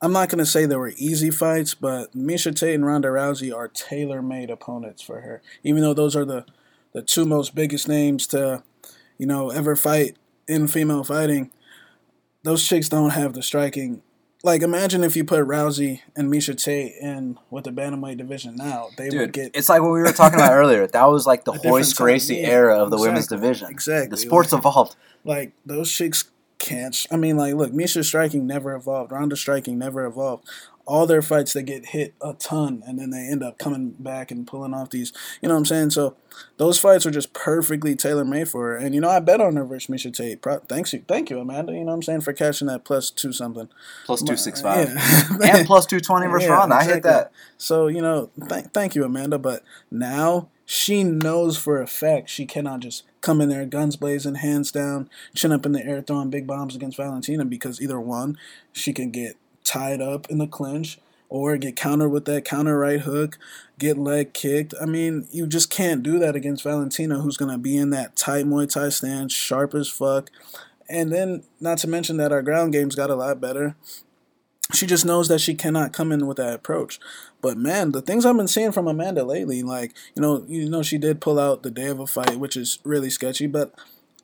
I'm not gonna say they were easy fights, but Miesha Tate and Ronda Rousey are tailor-made opponents for her. Even though those are the the two most biggest names to, you know, ever fight in female fighting those chicks don't have the striking. Like, imagine if you put Rousey and Miesha Tate in with the bantamweight division now, they Dude, would get. it's like what we were talking about earlier. That was like the Royce Gracie yeah, era of the women's division. exactly, The sport's like- evolved. Like those chicks can't. I mean, like, look, Miesha's striking never evolved. Ronda's striking never evolved. All their fights, they get hit a ton, and then they end up coming back and pulling off these. You know what I'm saying? So those fights are just perfectly tailor made for her. And you know, I bet on her versus Miesha Tate. Pro- thanks you, thank you, Amanda. You know what I'm saying for catching that plus two something. Plus 265. Yeah. And plus 220 versus Yeah, Ronda. I hit that. So you know, th- thank you, Amanda. But now she knows for a fact she cannot just come in there, guns blazing, hands down, chin up in the air, throwing big bombs against Valentina because either one, she can get tied up in the clinch or get countered with that counter right hook, get leg kicked. I mean, you just can't do that against Valentina, who's gonna be in that tight Muay Thai stance, sharp as fuck. And then, not to mention that our ground game's got a lot better she just knows that she cannot come in with that approach. But man, the things I've been seeing from Amanda lately, like you know, you know, she did pull out the day of a fight, which is really sketchy. But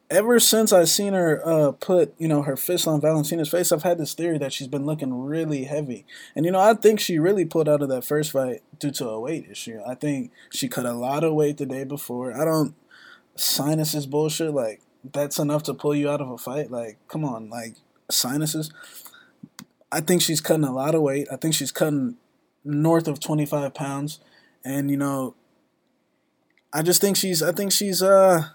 ever since I've seen her uh, put you know her fist on Valentina's face, I've had this theory that she's been looking really heavy. And you know, I think she really pulled out of that first fight due to a weight issue. I think she cut a lot of weight the day before. I don't sinuses bullshit like that's enough to pull you out of a fight. Like, come on, like sinuses. I think she's cutting a lot of weight. I think she's cutting north of 25 pounds. And, you know, I just think she's, I think she's, uh,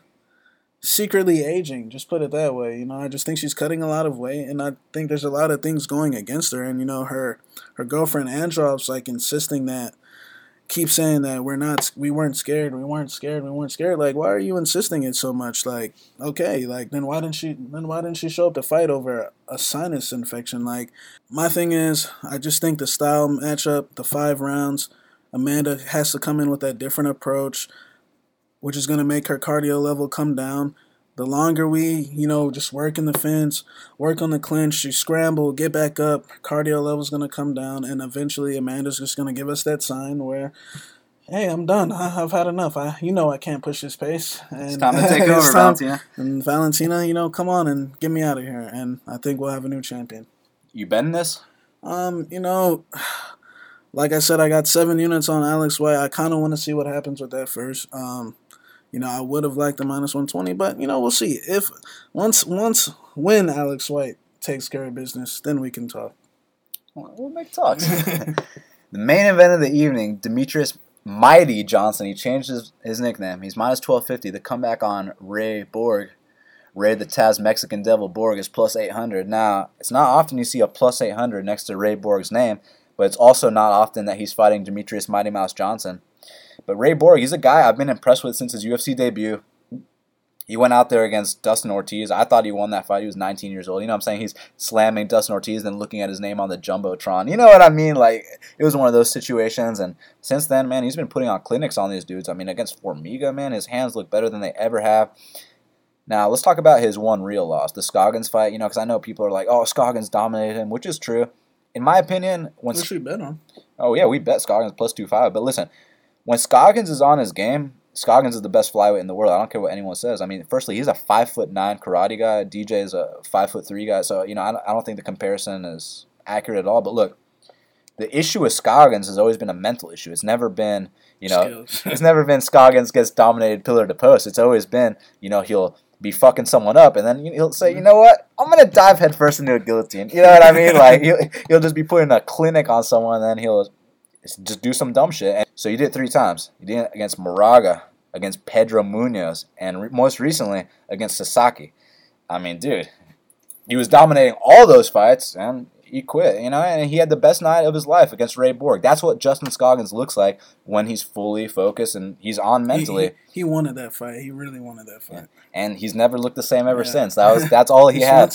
secretly aging, just put it that way. You know, I just think she's cutting a lot of weight and I think there's a lot of things going against her. And, you know, her, her girlfriend Ansaroff's like insisting that, keep saying that we're not, we weren't scared, we weren't scared, we weren't scared. Like, why are you insisting it so much? Like, okay, like, then why didn't she, then why didn't she show up to fight over a sinus infection? Like, my thing is, I just think the style matchup, the five rounds, Amanda has to come in with that different approach, which is going to make her cardio level come down. The longer we, you know, just work in the fence, work on the clinch, she scramble, get back up, cardio level's to come down, and eventually Amanda's just to give us that sign where, hey, I'm done. I, I've had enough. I, you know, I can't push this pace. And It's time to take over, Valentina. And Valentina, you know, come on and get me out of here. And I think we'll have a new champion. You betting this? Um, you know, like I said, I got seven units on Alex White. I kind of want to see what happens with that first. Um, you know, I would have liked the minus one twenty, but you know, we'll see. If once once when Alex White takes care of business, then we can talk. We'll we'll make talks. the main event of the evening, Demetrious Mighty Johnson. He changed his, his nickname. He's minus 1250. The comeback on Ray Borg. Ray the Tazmexican Devil Borg is plus 800. Now, it's not often you see a plus 800 next to Ray Borg's name, but it's also not often that he's fighting Demetrious Mighty Mouse Johnson. But Ray Borg, he's a guy I've been impressed with since his UFC debut. He went out there against Dustin Ortiz. I thought he won that fight. He was 19 years old. You know what I'm saying? He's slamming Dustin Ortiz, then looking at his name on the Jumbotron. You know what I mean? Like, it was one of those situations. And since then, man, he's been putting on clinics on these dudes. I mean, against Formiga, man, his hands look better than they ever have. Now, let's talk about his one real loss, the Scoggins fight. You know, because I know people are like, oh, Scoggins dominated him, which is true. In my opinion, when What we bet on? Oh yeah, we bet Scoggins plus two five. But listen, when Scoggins is on his game, Scoggins is the best flyweight in the world. I don't care what anyone says. I mean, firstly, he's a five foot nine karate guy. DJ is a five foot three guy. So you know, I don't, I don't think the comparison is accurate at all. But look, the issue with Scoggins has always been a mental issue. It's never been you know, it's never been Scoggins gets dominated pillar to post. It's always been you know he'll be fucking someone up, and then he'll say, you know what, I'm gonna dive headfirst into a guillotine. You know what I mean? Like he'll, he'll just be putting a clinic on someone, and then he'll just do some dumb shit. And so you did it three times. You did it against Moraga, against Pedro Munhoz, and re- most recently against Sasaki. I mean, dude, he was dominating all those fights, and he quit, you know, and he had the best night of his life against Ray Borg. That's what Justin Scoggins looks like when he's fully focused and he's on mentally. He, he wanted that fight. He really wanted that fight. Yeah. And he's never looked the same ever yeah. since. That was that's all he had.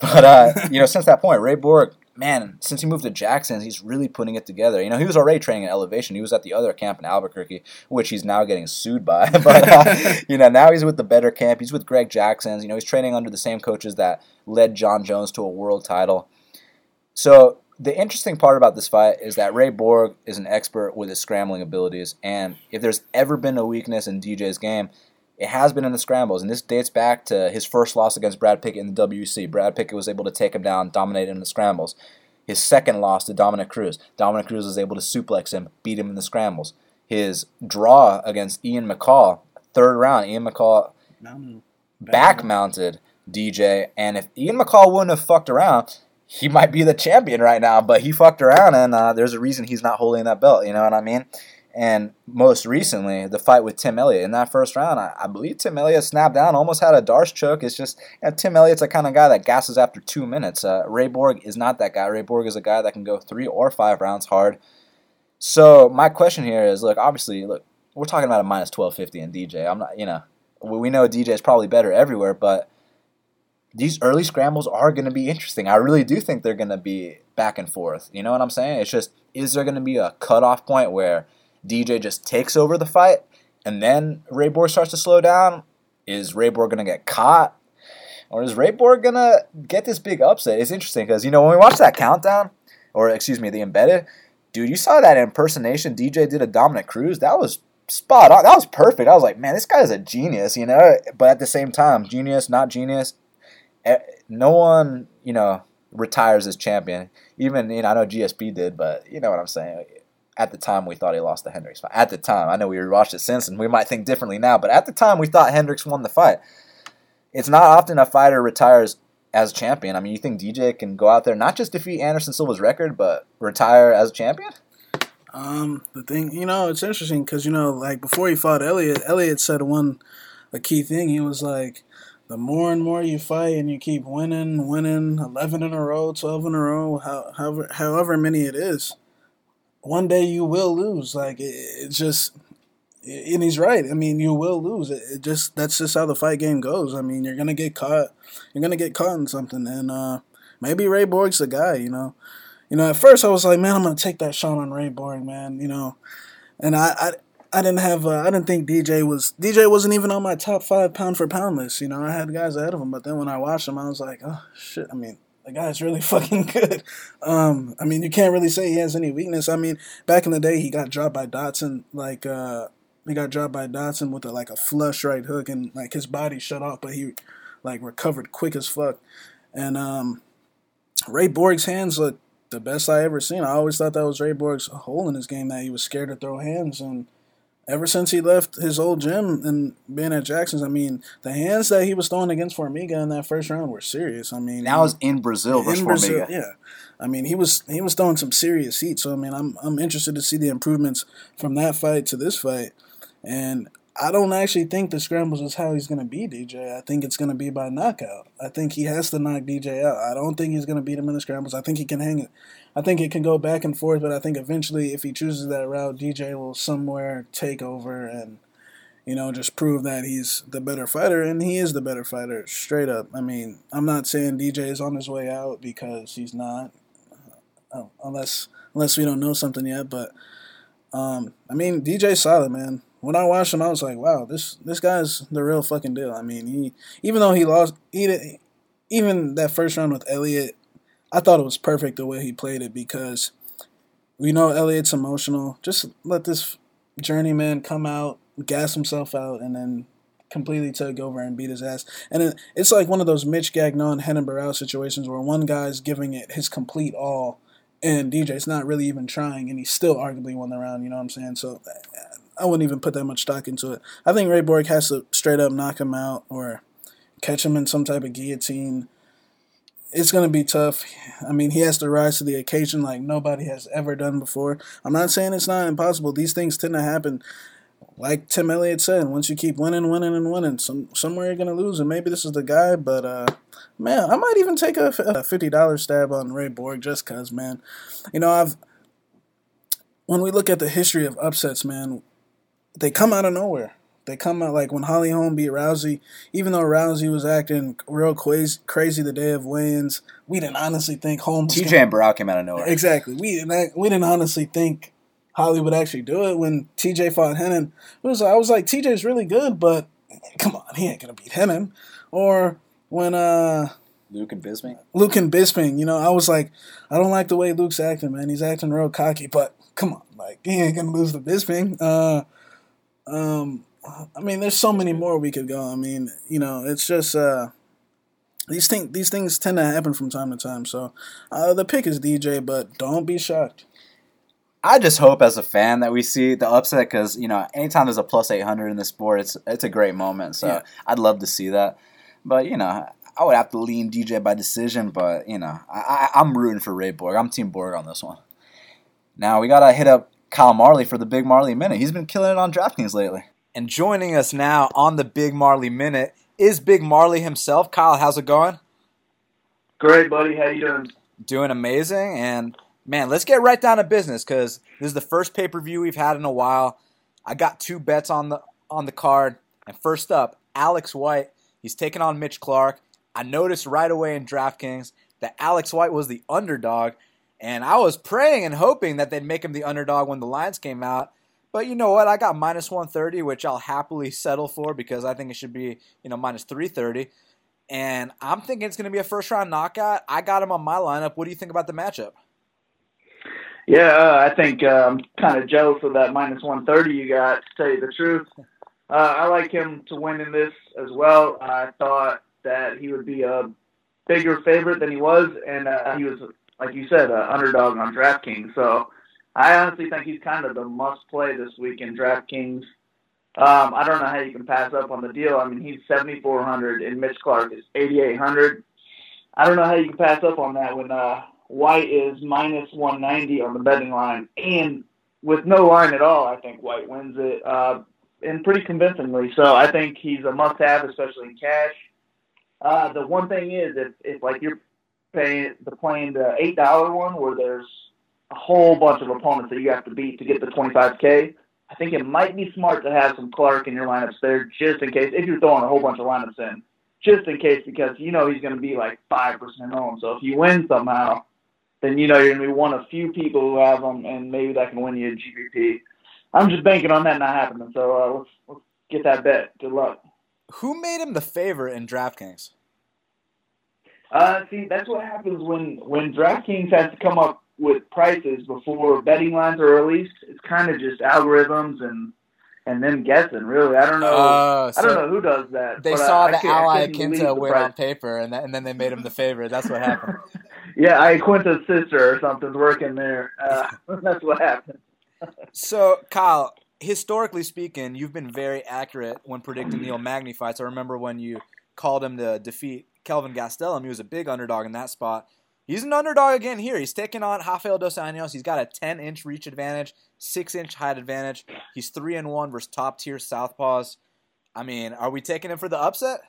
But uh, you know, since that point, Ray Borg, man, since he moved to Jackson, he's really putting it together. You know, he was already training at Elevation. He was at the other camp in Albuquerque, which he's now getting sued by. but uh, you know, now he's with the better camp. He's with Greg Jackson's. You know, he's training under the same coaches that led John Jones to a world title. So the interesting part about this fight is that Ray Borg is an expert with his scrambling abilities, and if there's ever been a weakness in DJ's game, it has been in the scrambles, and this dates back to his first loss against Brad Pickett in the WEC. Brad Pickett was able to take him down, dominate in the scrambles. His second loss to Dominick Cruz, Dominick Cruz was able to suplex him, beat him in the scrambles. His draw against Ian McCall, third round, Ian McCall back mounted DJ, and if Ian McCall wouldn't have fucked around, he might be the champion right now, but he fucked around, and uh, there's a reason he's not holding that belt. You know what I mean? And most recently, the fight with Tim Elliott in that first round, I, I believe Tim Elliott snapped down, almost had a Darce choke. It's just you know, Tim Elliott's the kind of guy that gasses after two minutes. Uh, Ray Borg is not that guy. Ray Borg is a guy that can go three or five rounds hard. So my question here is, look, obviously, look, we're talking about a minus twelve fifty in DJ. I'm not, you know, we know DJ is probably better everywhere, but these early scrambles are going to be interesting. I really do think they're going to be back and forth. You know what I'm saying? It's just, is there going to be a cutoff point where DJ just takes over the fight and then Ray Borg starts to slow down? Is Ray Borg to get caught? Or is Ray Borg to get this big upset? It's interesting because, you know, when we watch that countdown, or excuse me, the embedded, dude, you saw that impersonation DJ did a Dominick Cruz. That was spot on. That was perfect. I was like, man, this guy's a genius, you know? But at the same time, genius, not genius, eh, no one, you know, retires as champion. Even, you know, I know GSP did, but you know what I'm saying. At the time, we thought he lost the Hendricks fight. At the time, I know we rewatched it since, and we might think differently now, but at the time, we thought Hendricks won the fight. It's not often a fighter retires as champion. I mean, you think DJ can go out there not just defeat Anderson Silva's record, but retire as champion? Um, the thing, you know, it's interesting because you know, like before he fought Elliott, Elliott said one a key thing. He was like, the more and more you fight and you keep winning, winning 11 in a row, 12 in a row, however, however many it is, one day you will lose. Like, it, it just, and he's right. I mean, you will lose. It, it, just, that's just how the fight game goes. I mean, you're to get caught. You're to get caught in something. And uh, maybe Ray Borg's the guy, you know. You know, at first I was like, man, I'm to take that shot on Ray Borg, man, you know. And I, I I didn't have uh, I didn't think DJ was DJ wasn't even on my top five pound for pound list. You know, I had guys ahead of him, but then when I watched him, I was like, oh shit. I mean, the guy's really fucking good. Um, I mean, you can't really say he has any weakness. I mean, back in the day, he got dropped by Dodson. Like uh, he got dropped by Dodson with a, like a flush right hook, and like his body shut off, but he like recovered quick as fuck. And um, Ray Borg's hands look the best I ever seen. I always thought that was Ray Borg's hole in his game that he was scared to throw hands and ever since he left his old gym and being at Jackson's, I mean, the hands that he was throwing against Formiga in that first round were serious. I mean, that was in Brazil versus in Brazil, Formiga. Yeah, I mean, he was he was throwing some serious heat. So I mean, I'm I'm interested to see the improvements from that fight to this fight, and I don't actually think the scrambles is how he's going to beat DJ. I think it's going to be by knockout. I think he has to knock DJ out. I don't think he's going to beat him in the scrambles. I think he can hang it. I think it can go back and forth, but I think eventually, if he chooses that route, DJ will somewhere take over and, you know, just prove that he's the better fighter, and he is the better fighter, straight up. I mean, I'm not saying DJ is on his way out because he's not, uh, unless unless we don't know something yet. But um, I mean, DJ's solid, man when I watched him, I was like, wow, this this guy's the real fucking deal. I mean, he even though he lost, he, even that first round with Elliott, I thought it was perfect the way he played it because we know Elliott's emotional. Just let this journeyman come out, gas himself out, and then completely take over and beat his ass. And it, it's like one of those Mitch Gagnon, Renan Barão situations where one guy's giving it his complete all, and DJ's not really even trying, and he still arguably won the round. You know what I'm saying? So I wouldn't even put that much stock into it. I think Ray Borg has to straight up knock him out or catch him in some type of guillotine. It's going to be tough. I mean, he has to rise to the occasion like nobody has ever done before. I'm not saying it's not impossible. These things tend to happen. Like Tim Elliott said, once you keep winning, winning, and winning, some somewhere you're going to lose, and maybe this is the guy. But uh, man, I might even take a, a fifty dollars stab on Ray Borg just cause, man. You know, I've when we look at the history of upsets, man, they come out of nowhere. They come out like when Holly Holm beat Rousey, even though Rousey was acting real crazy, crazy the day of weigh-ins, we didn't honestly think Holm. TJ and Barão came out of nowhere. Exactly. We didn't. We didn't honestly think Holly would actually do it when TJ fought Renan. It was I was like TJ's really good, but come on, he ain't gonna beat Renan. Or when uh Luke and Bisping. Luke and Bisping, you know, I was like, I don't like the way Luke's acting, man. He's acting real cocky, but come on, like he ain't gonna lose to Bisping. Uh, um, I mean, there's so many more we could go. I mean, you know, it's just uh, these things these things tend to happen from time to time. So uh, the pick is DJ, but don't be shocked. I just hope as a fan that we see the upset because you know anytime there's a plus 800 in the sport, it's it's a great moment. So yeah. I'd love to see that. But you know, I would have to lean DJ by decision. But you know, I, I, am rooting for Ray Borg. I'm Team Borg on this one. Now we gotta hit up Kyle Marley for the Big Marley Minute. He's been killing it on DraftKings lately. And joining us now on the Big Marley Minute is Big Marley himself. Kyle, how's it going? Great, buddy. How you doing? Doing amazing. And man, let's get right down to business because this is the first pay per view we've had in a while. I got two bets on the on the card. And first up, Alex White. He's taking on Mitch Clarke. I noticed right away in DraftKings that Alex White was the underdog, and I was praying and hoping that they'd make him the underdog when the lines came out. But you know what? I got minus 130, which I'll happily settle for because I think it should be, you know, minus 330. And I'm thinking it's going to be a first round knockout. I got him on my lineup. What do you think about the matchup? Yeah, uh, I think uh, I'm kind of jealous of that minus 130 you got, to tell you the truth. Uh, I like him to win in this as well. I thought that he would be a bigger favorite than he was, and uh, he was like you said, an underdog on DraftKings. So I honestly think he's kind of the must play this week in DraftKings. Um, I don't know how you can pass up on the deal. I mean, he's 7,400 and Mitch Clarke is 8,800. I don't know how you can pass up on that when uh, White is minus 190 on the betting line. And with no line at all, I think White wins it uh, and pretty convincingly. So I think he's a must have, especially in cash. Uh, the one thing is, if, if like you're paying the playing the eight dollar one where there's a whole bunch of opponents that you have to beat to get the 25k. I think it might be smart to have some Clarke in your lineups there just in case if you're throwing a whole bunch of lineups in, just in case because you know he's going to be like five percent home. So if you win somehow, then you know you're going to be one of a few people who have them, and maybe that can win you a GPP. I'm just banking on that not happening. So uh, let's let's get that bet. Good luck. Who made him the favorite in DraftKings? Uh, see, that's what happens when when DraftKings has to come up with prices before betting lines are released. It's kind of just algorithms and and then guessing. Really, I don't know. Uh, so I don't know who does that. They saw I, the I Ally Quinta win on paper, and that, and then they made him the favorite. That's what happened. yeah, I Quinta's sister or something's working there. Uh, that's what happened. so, Kyle, historically speaking, you've been very accurate when predicting Neil Magny fights. I remember when you called him to defeat Kelvin Gastelum. He was a big underdog in that spot. He's an underdog again here. He's taking on Rafael Dos Anjos. He's got a 10 inch reach advantage, 6 inch height advantage. He's 3 and 1 versus top tier Southpaws. I mean, are we taking him for the upset?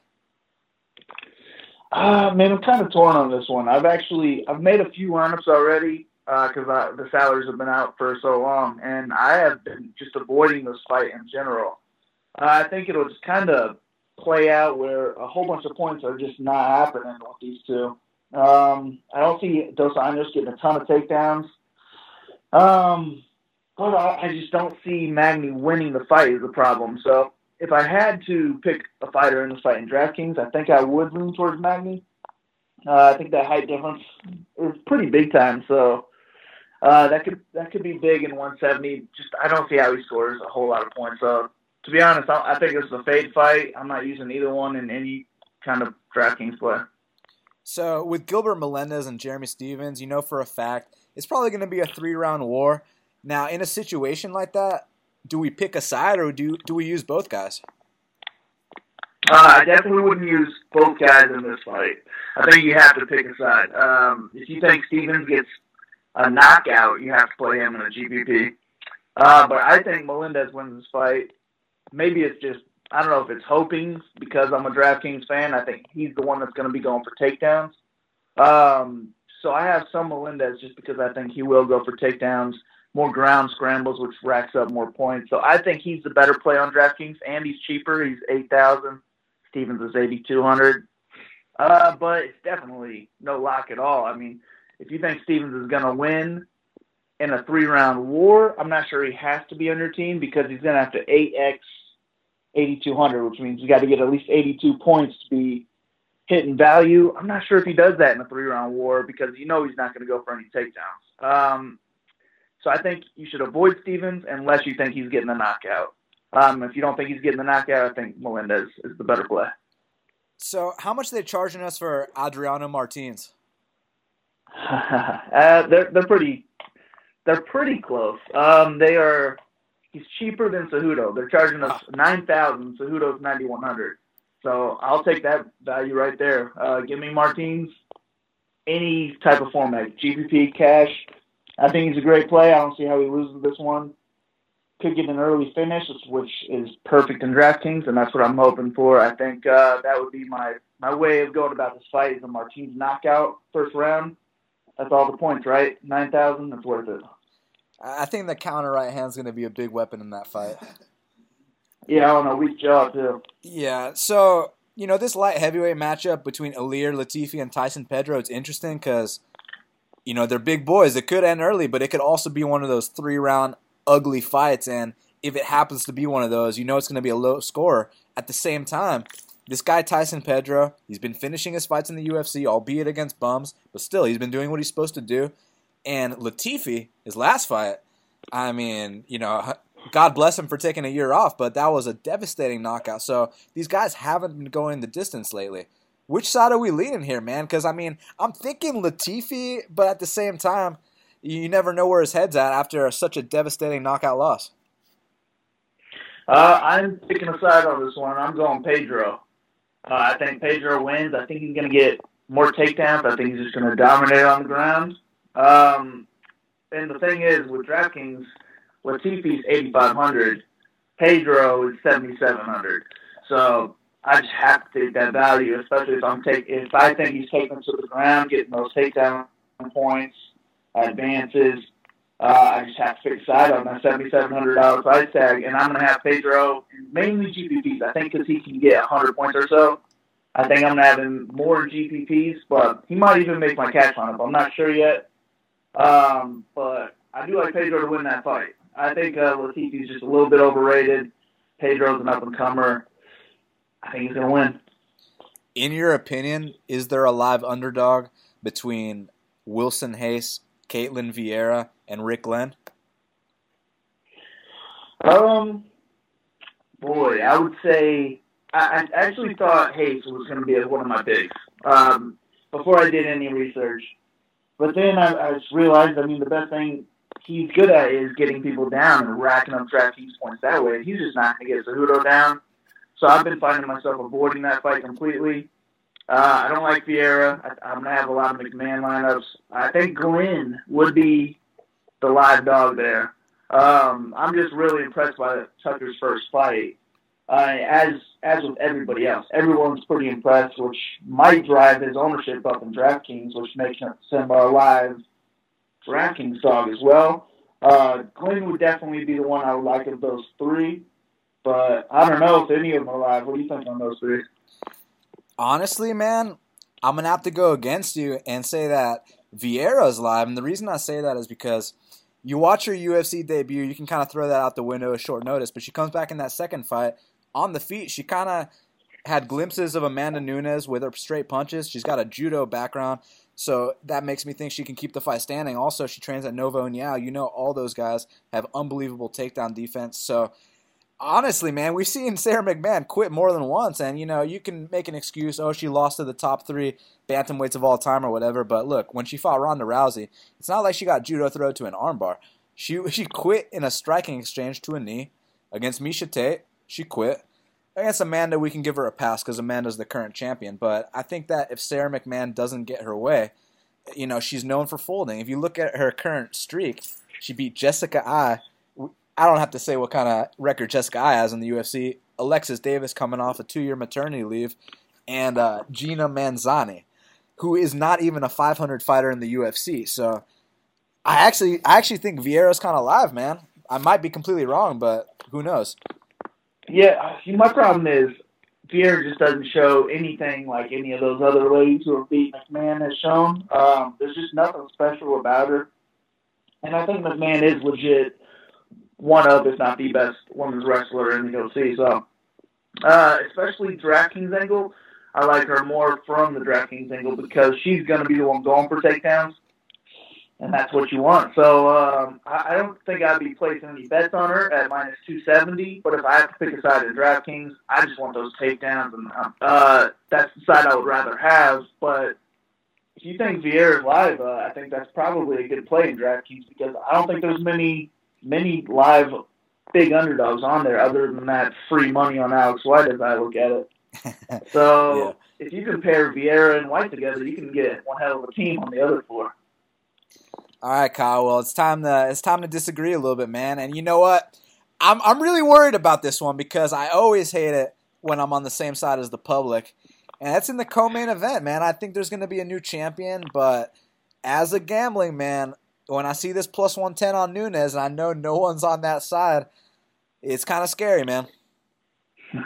Uh, man, I'm kind of torn on this one. I've actually I've made a few lineups already because uh, the salaries have been out for so long, and I have been just avoiding this fight in general. Uh, I think it'll just kind of play out where a whole bunch of points are just not happening with these two. Um, I don't see Dos Anjos getting a ton of takedowns. Um, but I, I just don't see Magny winning the fight is the problem. So if I had to pick a fighter in the fight in DraftKings, I think I would lean towards Magny. Uh, I think that height difference is pretty big time. So uh, that could that could be big in 170. Just I don't see how he scores a whole lot of points. So to be honest, I, I think it's a fade fight. I'm not using either one in any kind of DraftKings play. So with Gilbert Melendez and Jeremy Stephens, you know for a fact it's probably going to be a three round war. Now, in a situation like that, do we pick a side or do do we use both guys? Uh, I definitely wouldn't use both guys in this fight. I think you have to pick a side. Um, if you think Stephens gets a knockout, you have to play him in a GPP. Uh, but I think Melendez wins this fight. Maybe it's just I don't know if it's hoping because I'm a DraftKings fan. I think he's the one that's going to be going for takedowns. Um, so I have some Melendez just because I think he will go for takedowns, more ground scrambles, which racks up more points. So I think he's the better play on DraftKings, and he's cheaper. He's eight thousand. Stephens is eighty two hundred. Uh, but it's definitely no lock at all. I mean, if you think Stephens is going to win in a three round war, I'm not sure he has to be on your team because he's going to have to 8x 8,200, which means you got to get at least 82 points to be hitting value. I'm not sure if he does that in a three round war because you know he's not going to go for any takedowns. Um, so I think you should avoid Stephens unless you think he's getting a knockout. Um, if you don't think he's getting the knockout, I think Melendez is the better play. So, how much are they charging us for Adriano Martins? uh, they're they're pretty they're pretty close. Um, they are he's cheaper than Cejudo. They're charging us nine thousand. Cejudo's ninety one hundred. So I'll take that value right there. Uh, give me Martins, any type of format, GPP, cash. I think he's a great play. I don't see how he loses this one. Could get an early finish, which is perfect in DraftKings, and that's what I'm hoping for. I think uh, that would be my my way of going about this fight is a Martins knockout first round. That's all the points, right? Nine thousand. That's worth it. I think the counter right hand is going to be a big weapon in that fight. Yeah, I don't know. Weak jaw too. Yeah. So you know this light heavyweight matchup between Ilir Latifi and Tyson Pedro. It's interesting because you know they're big boys. It could end early, but it could also be one of those three round ugly fights. And if it happens to be one of those, you know it's going to be a low score. At the same time, this guy Tyson Pedro, he's been finishing his fights in the UFC, albeit against bums, but still he's been doing what he's supposed to do. And Latifi, his last fight, I mean, you know, God bless him for taking a year off, but that was a devastating knockout. So these guys haven't been going the distance lately. Which side are we leaning here, man? Because I mean, I'm thinking Latifi, but at the same time, you never know where his head's at after such a devastating knockout loss. Uh, I'm picking a side on this one. I'm going Pedro. Uh, I think Pedro wins. I think he's going to get more takedowns. I think he's just going to dominate on the ground. Um, and the thing is, with DraftKings, Latifi's 8,500, Pedro is 7,700. So I just have to take that value, especially if I'm take if I think he's taking to the ground, getting those takedown points, advances. Uh, I just have to pick side on that $7,700 price tag, and I'm going to have Pedro mainly GPPs. I think because he can get 100 points or so. I think I'm going to have him more GPPs, but he might even make my cash lineup. I'm not sure yet. Um, but I do like Pedro to win that fight. I think uh, Latifi's just a little bit overrated. Pedro's an up and comer. I think he's going to win. In your opinion, is there a live underdog between Wilson Reis, Ketlen Vieira, and Rick Glenn? Um, boy, I would say I, I actually thought Reis was going to be one of my picks um, before I did any research. But then I, I just realized, I mean, the best thing he's good at is getting people down and racking up DraftKings points that way. He's just not going to get Cejudo down. So I've been finding myself avoiding that fight completely. Uh, I don't like Vieira. I, I'm going to have a lot of McMann lineups. I think Glenn would be the live dog there. Um, I'm just really impressed by Tucker's first fight. Uh, as as with everybody else, everyone's pretty impressed, which might drive his ownership up in DraftKings, which makes him a live DraftKings dog as well. Uh, Glenn would definitely be the one I would like of those three, but I don't know if any of them are live. What do you think on those three? Honestly, man, I'm gonna have to go against you and say that Vieira's live, and the reason I say that is because you watch her UFC debut, you can kind of throw that out the window at short notice, but she comes back in that second fight on the feet, she kind of had glimpses of Amanda Nunes with her straight punches. She's got a judo background, so that makes me think she can keep the fight standing. Also, she trains at Novo Nova Uniao. You know, all those guys have unbelievable takedown defense. So, honestly, man, we've seen Sara McMann quit more than once, and you know, you can make an excuse. Oh, she lost to the top three bantamweights of all time or whatever. But look, when she fought Ronda Rousey, it's not like she got judo throw to an armbar. She she quit in a striking exchange to a knee against Miesha Tate she quit. against Amanda, we can give her a pass because Amanda's the current champion. But I think that if Sara McMann doesn't get her way, you know, she's known for folding. If you look at her current streak, she beat Jessica Eye. I don't have to say what kind of record Jessica Eye has in the UFC. Alexis Davis coming off a two-year maternity leave, and uh, Gina Mazany, who is not even a 500 fighter in the UFC. So I actually, I actually think Vieira's kind of live, man. I might be completely wrong, but who knows? Yeah, see, my problem is Vieira just doesn't show anything like any of those other ladies who have beat McMann has shown. Um, there's just nothing special about her, and I think McMann is legit one of, if not the best women's wrestler in the UFC. So, uh, especially DraftKings angle, I like her more from the DraftKings angle because she's going to be the one going for takedowns and that's what you want. So um, I, I don't think I'd be placing any bets on her at minus 270. But if I have to pick a side at DraftKings, I just want those takedowns, and uh, that's the side I would rather have. But if you think Vieira is live, uh, I think that's probably a good play in DraftKings because I don't think there's many many live big underdogs on there other than that free money on Alex White as I look at it. So yeah. if you compare Vieira and White together, you can get one hell of a team on the other floor. All right, Kyle. Well, it's time to it's time to disagree a little bit, man. And you know what? I'm I'm really worried about this one because I always hate it when I'm on the same side as the public, and that's in the co-main event, man. I think there's going to be a new champion, but as a gambling man, when I see this plus 110 on Nunes and I know no one's on that side, it's kind of scary, man.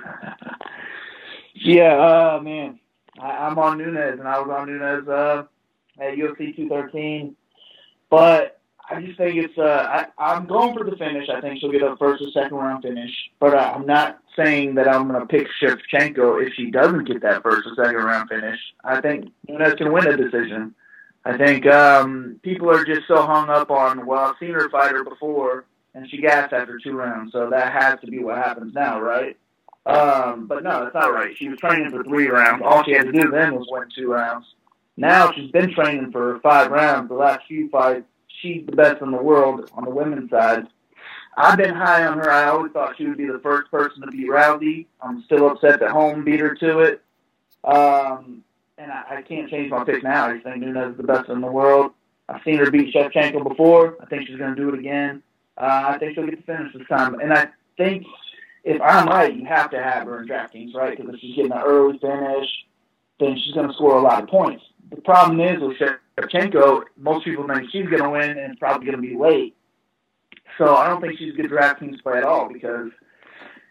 yeah, uh, man. I, am on Nunes, and I was on Nunes uh, at UFC 213 but I just think it's. Uh, I, I'm going for the finish. I think she'll get a first or second round finish. But uh, I'm not saying that I'm going to pick Shevchenko if she doesn't get that first or second round finish. I think Nunes can win a decision. I think um, people are just so hung up on. Well, I've seen her fight her before, and she gassed after two rounds, so that has to be what happens now, right? Um, but no, that's not right. She was training for three rounds. All she had to do then was win two rounds. Now she's been training for five rounds. The last few fights, she's the best in the world on the women's side. I've been high on her. I always thought she would be the first person to beat Rousey. I'm still upset that Holm beat her to it. Um, and I, I can't change my pick now. I think Nunes is the best in the world. I've seen her beat Shevchenko before. I think she's going to do it again. Uh, I think she'll get the finish this time. And I think if I'm right, you have to have her in DraftKings, right? Because if she's getting an early finish, then she's going to score a lot of points. The problem is with Shevchenko, most people think she's going to win and it's probably going to be late. So I don't think she's a good DraftKings play at all because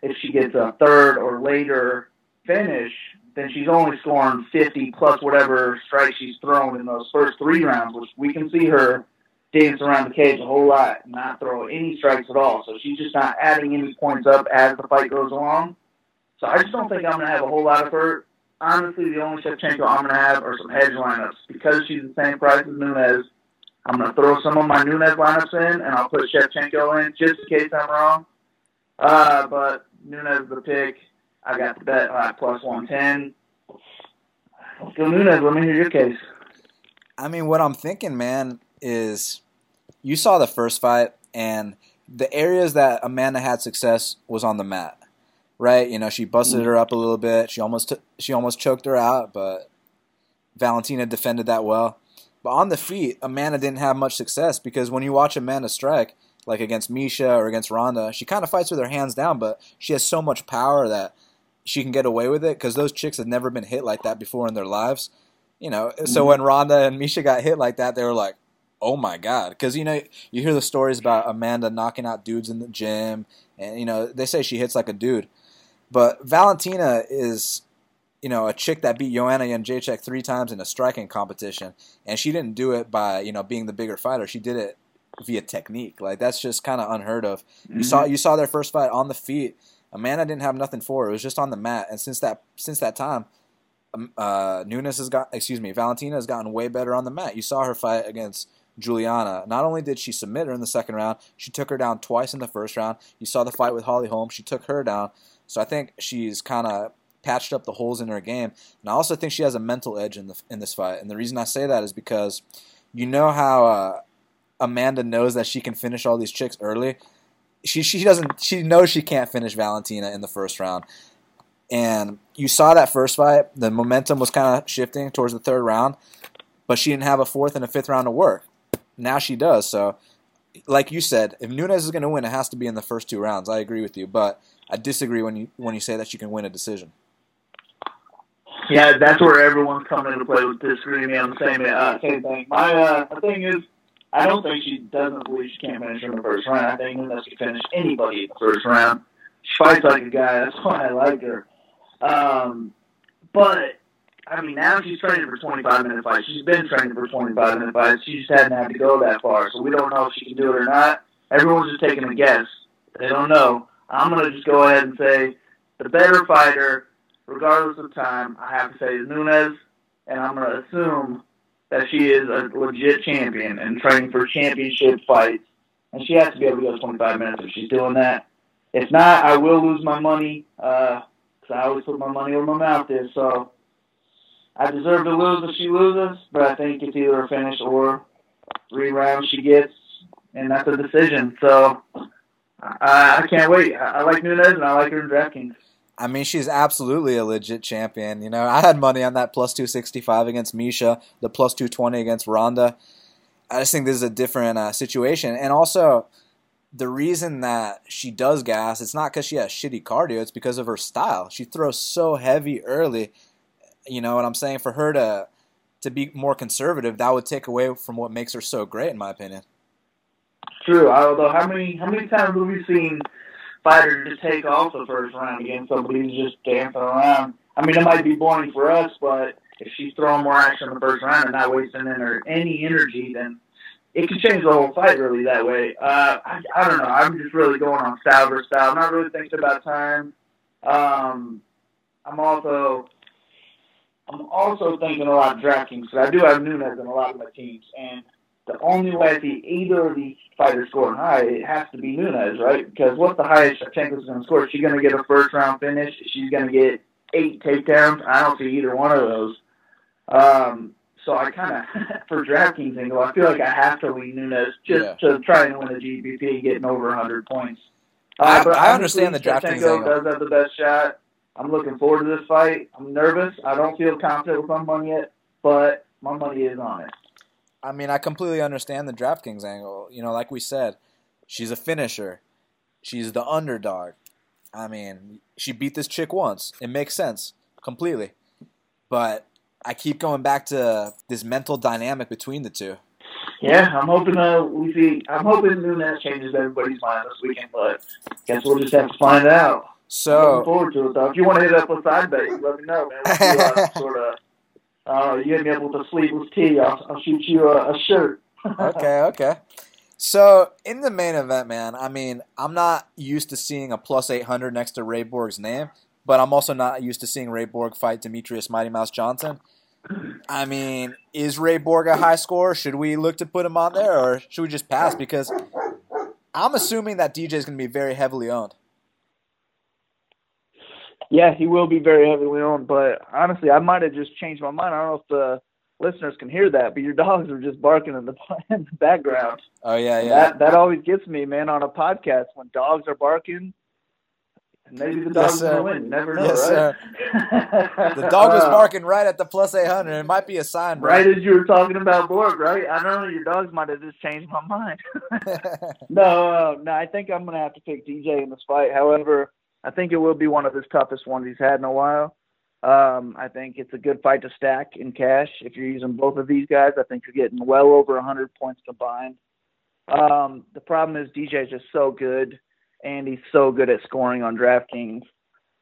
if she gets a third or later finish, then she's only scoring 50 plus whatever strikes she's thrown in those first three rounds, which we can see her dance around the cage a whole lot and not throw any strikes at all. So she's just not adding any points up as the fight goes along. So I just don't think I'm going to have a whole lot of her honestly, the only Shevchenko I'm going to have are some hedge lineups. Because she's the same price as Nunes, I'm going to throw some of my Nunes lineups in, and I'll put Shevchenko in just in case I'm wrong. Uh, but Nunes is the pick. I got the bet uh, plus 110. Let's go Nunes. Let me hear your case. I mean, what I'm thinking, man, is you saw the first fight, and the areas that Amanda had success was on the mat right? You know, she busted mm. her up a little bit. She almost t- she almost choked her out, but Valentina defended that well. But on the feet, Amanda didn't have much success because when you watch Amanda strike, like against Miesha or against Ronda, she kind of fights with her hands down, but she has so much power that she can get away with it because those chicks have never been hit like that before in their lives. You know, so mm. when Ronda and Miesha got hit like that, they were like, "Oh my god!" Because you know, you hear the stories about Amanda knocking out dudes in the gym, and you know, they say she hits like a dude. But Valentina is, you know, a chick that beat Joanna Jędrzejczyk three times in a striking competition, and she didn't do it by you know being the bigger fighter. She did it via technique. Like that's just kind of unheard of. Mm-hmm. You saw you saw their first fight on the feet. Amanda didn't have nothing for her. It was just on the mat, and since that since that time, um, uh, Nunes has got excuse me, Valentina has gotten way better on the mat. You saw her fight against Julianna. Not only did she submit her in the second round, she took her down twice in the first round. You saw the fight with Holly Holm. She took her down. So I think she's kind of patched up the holes in her game, and I also think she has a mental edge in the in this fight. And the reason I say that is because you know how uh, Amanda knows that she can finish all these chicks early. She she doesn't she knows she can't finish Valentina in the first round. And you saw that first fight, the momentum was kind of shifting towards the third round, but she didn't have a fourth and a fifth round to work. Now she does. So, like you said, if Nunes is going to win, it has to be in the first two rounds. I agree with you, but I disagree when you when you say that you can win a decision. Yeah, that's where everyone's coming into play with disagreeing me on the same uh, same thing. My uh, thing is, I don't think she doesn't believe she can't finish in the first round. I think unless she finish anybody in the first round, she fights like a guy. That's why I like her. Um, but I mean, now she's training for 25 minute fights. She's been training for 25 minute fights. She just hadn't had to go that far, so we don't know if she can do it or not. Everyone's just taking a guess. They don't know. I'm gonna just go ahead and say the better fighter, regardless of time. I have to say is Nunes, and I'm gonna assume that she is a legit champion and training for championship fights, and she has to be able to go 25 minutes if she's doing that. If not, I will lose my money because uh, I always put my money where my mouth is. So I deserve to lose if she loses, but I think it's either a finish or three rounds she gets, and that's a decision. So I, I can't wait. I, I like Nunes and I like her in DraftKings. I mean, she's absolutely a legit champion. You know, I had money on that plus 265 against Miesha, the plus 220 against Ronda. I just think this is a different uh, situation. And also, the reason that she does gas, it's not because she has shitty cardio, it's because of her style. She throws so heavy early. You know what I'm saying? For her to to be more conservative, that would take away from what makes her so great, in my opinion. True. Although, how many how many times have we seen fighters just take off the first round against somebody who's just dancing around? I mean, it might be boring for us, but if she's throwing more action in the first round and not wasting any energy, then it can change the whole fight really that way. Uh, I, I don't know. I'm just really going on style versus style. I'm not really thinking about time. Um, I'm also I'm also thinking a lot of DraftKings because I do have Nunes in a lot of my teams, and the only way I see either of these fighters scoring high, it has to be Nunes, right? Because what's the highest Shevchenko's going to score? Is she going to get a first round finish? She's going to get eight takedowns. I don't see either one of those. Um, so I kind of, for DraftKings angle, I feel like I have to lean Nunes just yeah. to try and win the GPP, getting over 100 points. Uh, I, I understand the DraftKings angle. does have the best shot. I'm looking forward to this fight. I'm nervous. I don't feel confident with my money yet, but my money is on it. I mean, I completely understand the DraftKings angle. You know, like we said, she's a finisher. She's the underdog. I mean, she beat this chick once. It makes sense completely. But I keep going back to this mental dynamic between the two. Yeah, I'm hoping uh, we see. I'm hoping Nunes changes everybody's mind this weekend, but guess we'll just have to find out. So I'm looking forward to it though. If you want to hit up with side bet, let me know, man. We'll uh, sort of. Uh, you hit me up with a sleeveless tee. I'll, I'll shoot you a, a shirt. okay, okay. So in the main event, man, I mean, I'm not used to seeing a plus 800 next to Ray Borg's name, but I'm also not used to seeing Ray Borg fight Demetrious Mighty Mouse Johnson. I mean, is Ray Borg a high scorer? Should we look to put him on there, or should we just pass? Because I'm assuming that DJ is going to be very heavily owned. Yeah, he will be very heavily owned, but honestly, I might have just changed my mind. I don't know if the listeners can hear that, but your dogs are just barking in the, in the background. Oh yeah, yeah. That that always gets me, man, on a podcast when dogs are barking Maybe the dog's yes, gonna win. never know, yes, right? the dog was barking right at the plus eight hundred. It might be a sign, bro. Right as you were talking about Borg, right? I don't know. Your dogs might have just changed my mind. no, uh, no. I think I'm gonna have to pick DJ in this fight. However, I think it will be one of his toughest ones he's had in a while. Um, I think it's a good fight to stack in cash if you're using both of these guys. I think you're getting well over 100 points combined. Um, the problem is DJ is just so good and he's so good at scoring on DraftKings.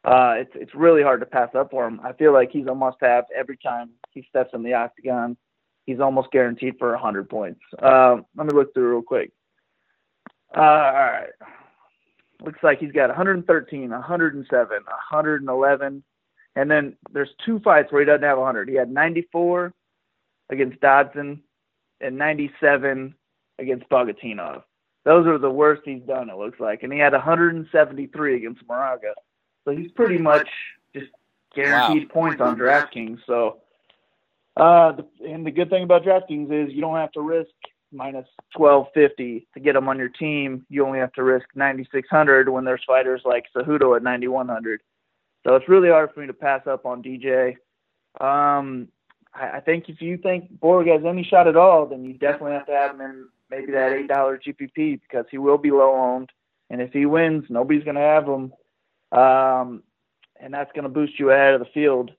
Uh, it's it's really hard to pass up for him. I feel like he's a must-have every time he steps in the octagon. He's almost guaranteed for 100 points. Uh, let me look through real quick. Uh, all right. Looks like he's got 113, 107, 111, and then there's two fights where he doesn't have 100. He had 94 against Dodson and 97 against Bagautinov. Those are the worst he's done, it looks like. And he had 173 against Moraga. So he's pretty much just guaranteed wow. points on DraftKings. So, uh, the, and the good thing about DraftKings is you don't have to risk minus 1250 to get him on your team. You only have to risk 9600 when there's fighters like Cejudo at 9100. So it's really hard for me to pass up on DJ. Um, I, I think if you think Borg has any shot at all, then you definitely have to have him in maybe that eight dollar GPP because he will be low owned, and if he wins, nobody's going to have him, um, and that's going to boost you ahead of the field.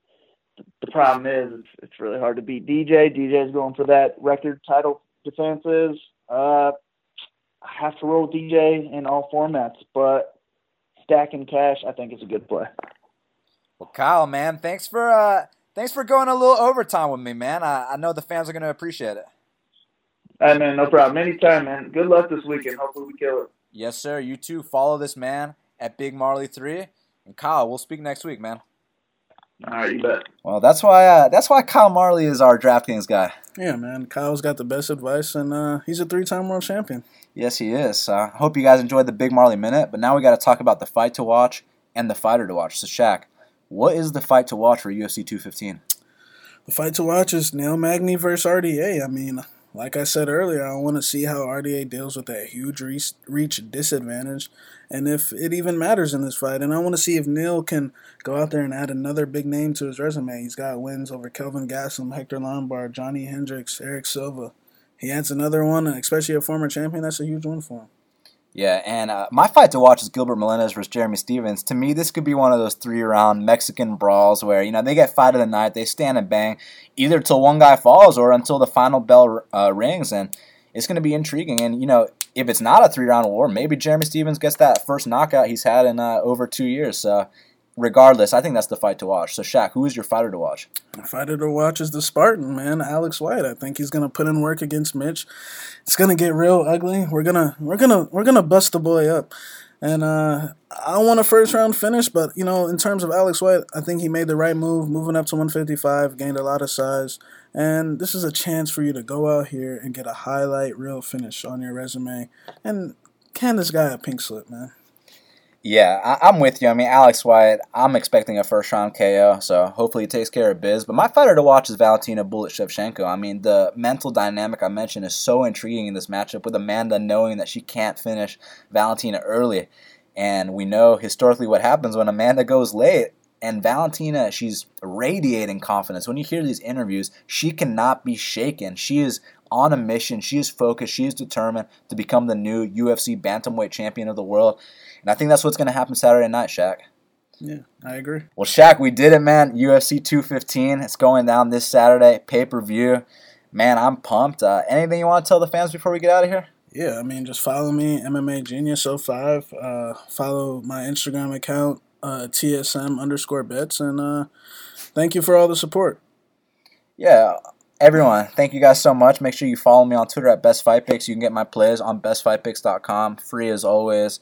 The problem is it's really hard to beat DJ. DJ is going for that record title defenses. Uh, I have to roll DJ in all formats, but stacking cash I think is a good play. Well, Kyle, man, thanks for uh, thanks for going a little overtime with me, man. I, I know the fans are going to appreciate it. Hey, man, no problem. Anytime, man. Good luck this weekend. Hopefully we kill it. Yes, sir. You too. Follow this man at Big Marley Three, and Kyle. We'll speak next week, man. All right, you bet. Well, that's why uh, that's why Kyle Marley is our DraftKings guy. Yeah, man. Kyle's got the best advice, and uh, he's a three-time world champion. Yes, he is. I uh, hope you guys enjoyed the Big Marley Minute, but now we got to talk about the fight to watch and the fighter to watch. So, Shaq, what is the fight to watch for UFC 215? The fight to watch is Neil Magny versus RDA. I mean, like I said earlier, I want to see how RDA deals with that huge reach, disadvantage and if it even matters in this fight. And I want to see if Neil can go out there and add another big name to his resume. He's got wins over Kelvin Gastelum, Hector Lombard, Johnny Hendricks, Erick Silva. He adds another one, especially a former champion. That's a huge win for him. Yeah, and uh, my fight to watch is Gilbert Melendez versus Jeremy Stephens. To me, this could be one of those three-round Mexican brawls where you know they get fight of the night, they stand and bang, either till one guy falls or until the final bell uh, rings, and it's going to be intriguing. And you know, if it's not a three-round war, maybe Jeremy Stephens gets that first knockout he's had in uh, over two years. So regardless, I think that's the fight to watch. So, Shaq, who is your fighter to watch? The fighter to watch is the Spartan, man, Alex White. I think he's gonna put in work against Mitch. It's gonna get real ugly. We're gonna we're gonna we're gonna bust the boy up. And uh, I want a first round finish, but you know, in terms of Alex White, I think he made the right move, moving up to 155, gained a lot of size, and this is a chance for you to go out here and get a highlight real finish on your resume, and hand this guy a pink slip, man. Yeah, I, am with you. I mean, Alex White, I'm expecting a first round KO, so hopefully he takes care of biz. But my fighter to watch is Valentina Bullet Shevchenko. I mean, the mental dynamic I mentioned is so intriguing in this matchup with Amanda knowing that she can't finish Valentina early. And we know historically what happens when Amanda goes late. And Valentina, she's radiating confidence. When you hear these interviews, she cannot be shaken. She is on a mission. She is focused. She is determined to become the new UFC bantamweight champion of the world. And I think that's what's going to happen Saturday night, Shaq. Yeah, I agree. Well, Shaq, we did it, man. UFC 215. It's going down this Saturday, pay per view. Man, I'm pumped. Uh, anything you want to tell the fans before we get out of here? Yeah, I mean, just follow me, MMA Genius 05. Uh, follow my Instagram account, uh, TSM underscore bets. And uh, thank you for all the support. Yeah, everyone, thank you guys so much. Make sure you follow me on Twitter at Best Fight Picks. You can get my plays on bestfightpicks.com, free as always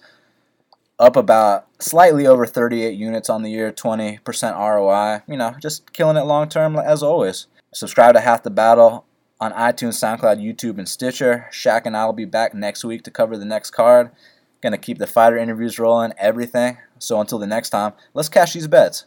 up about slightly over 38 units on the year, 20% ROI. You know, just killing it long term as always. Subscribe to Half the Battle on iTunes, SoundCloud, YouTube, and Stitcher. Shaq and I will be back next week to cover the next card. Gonna keep the fighter interviews rolling, everything. So until the next time, let's cash these bets.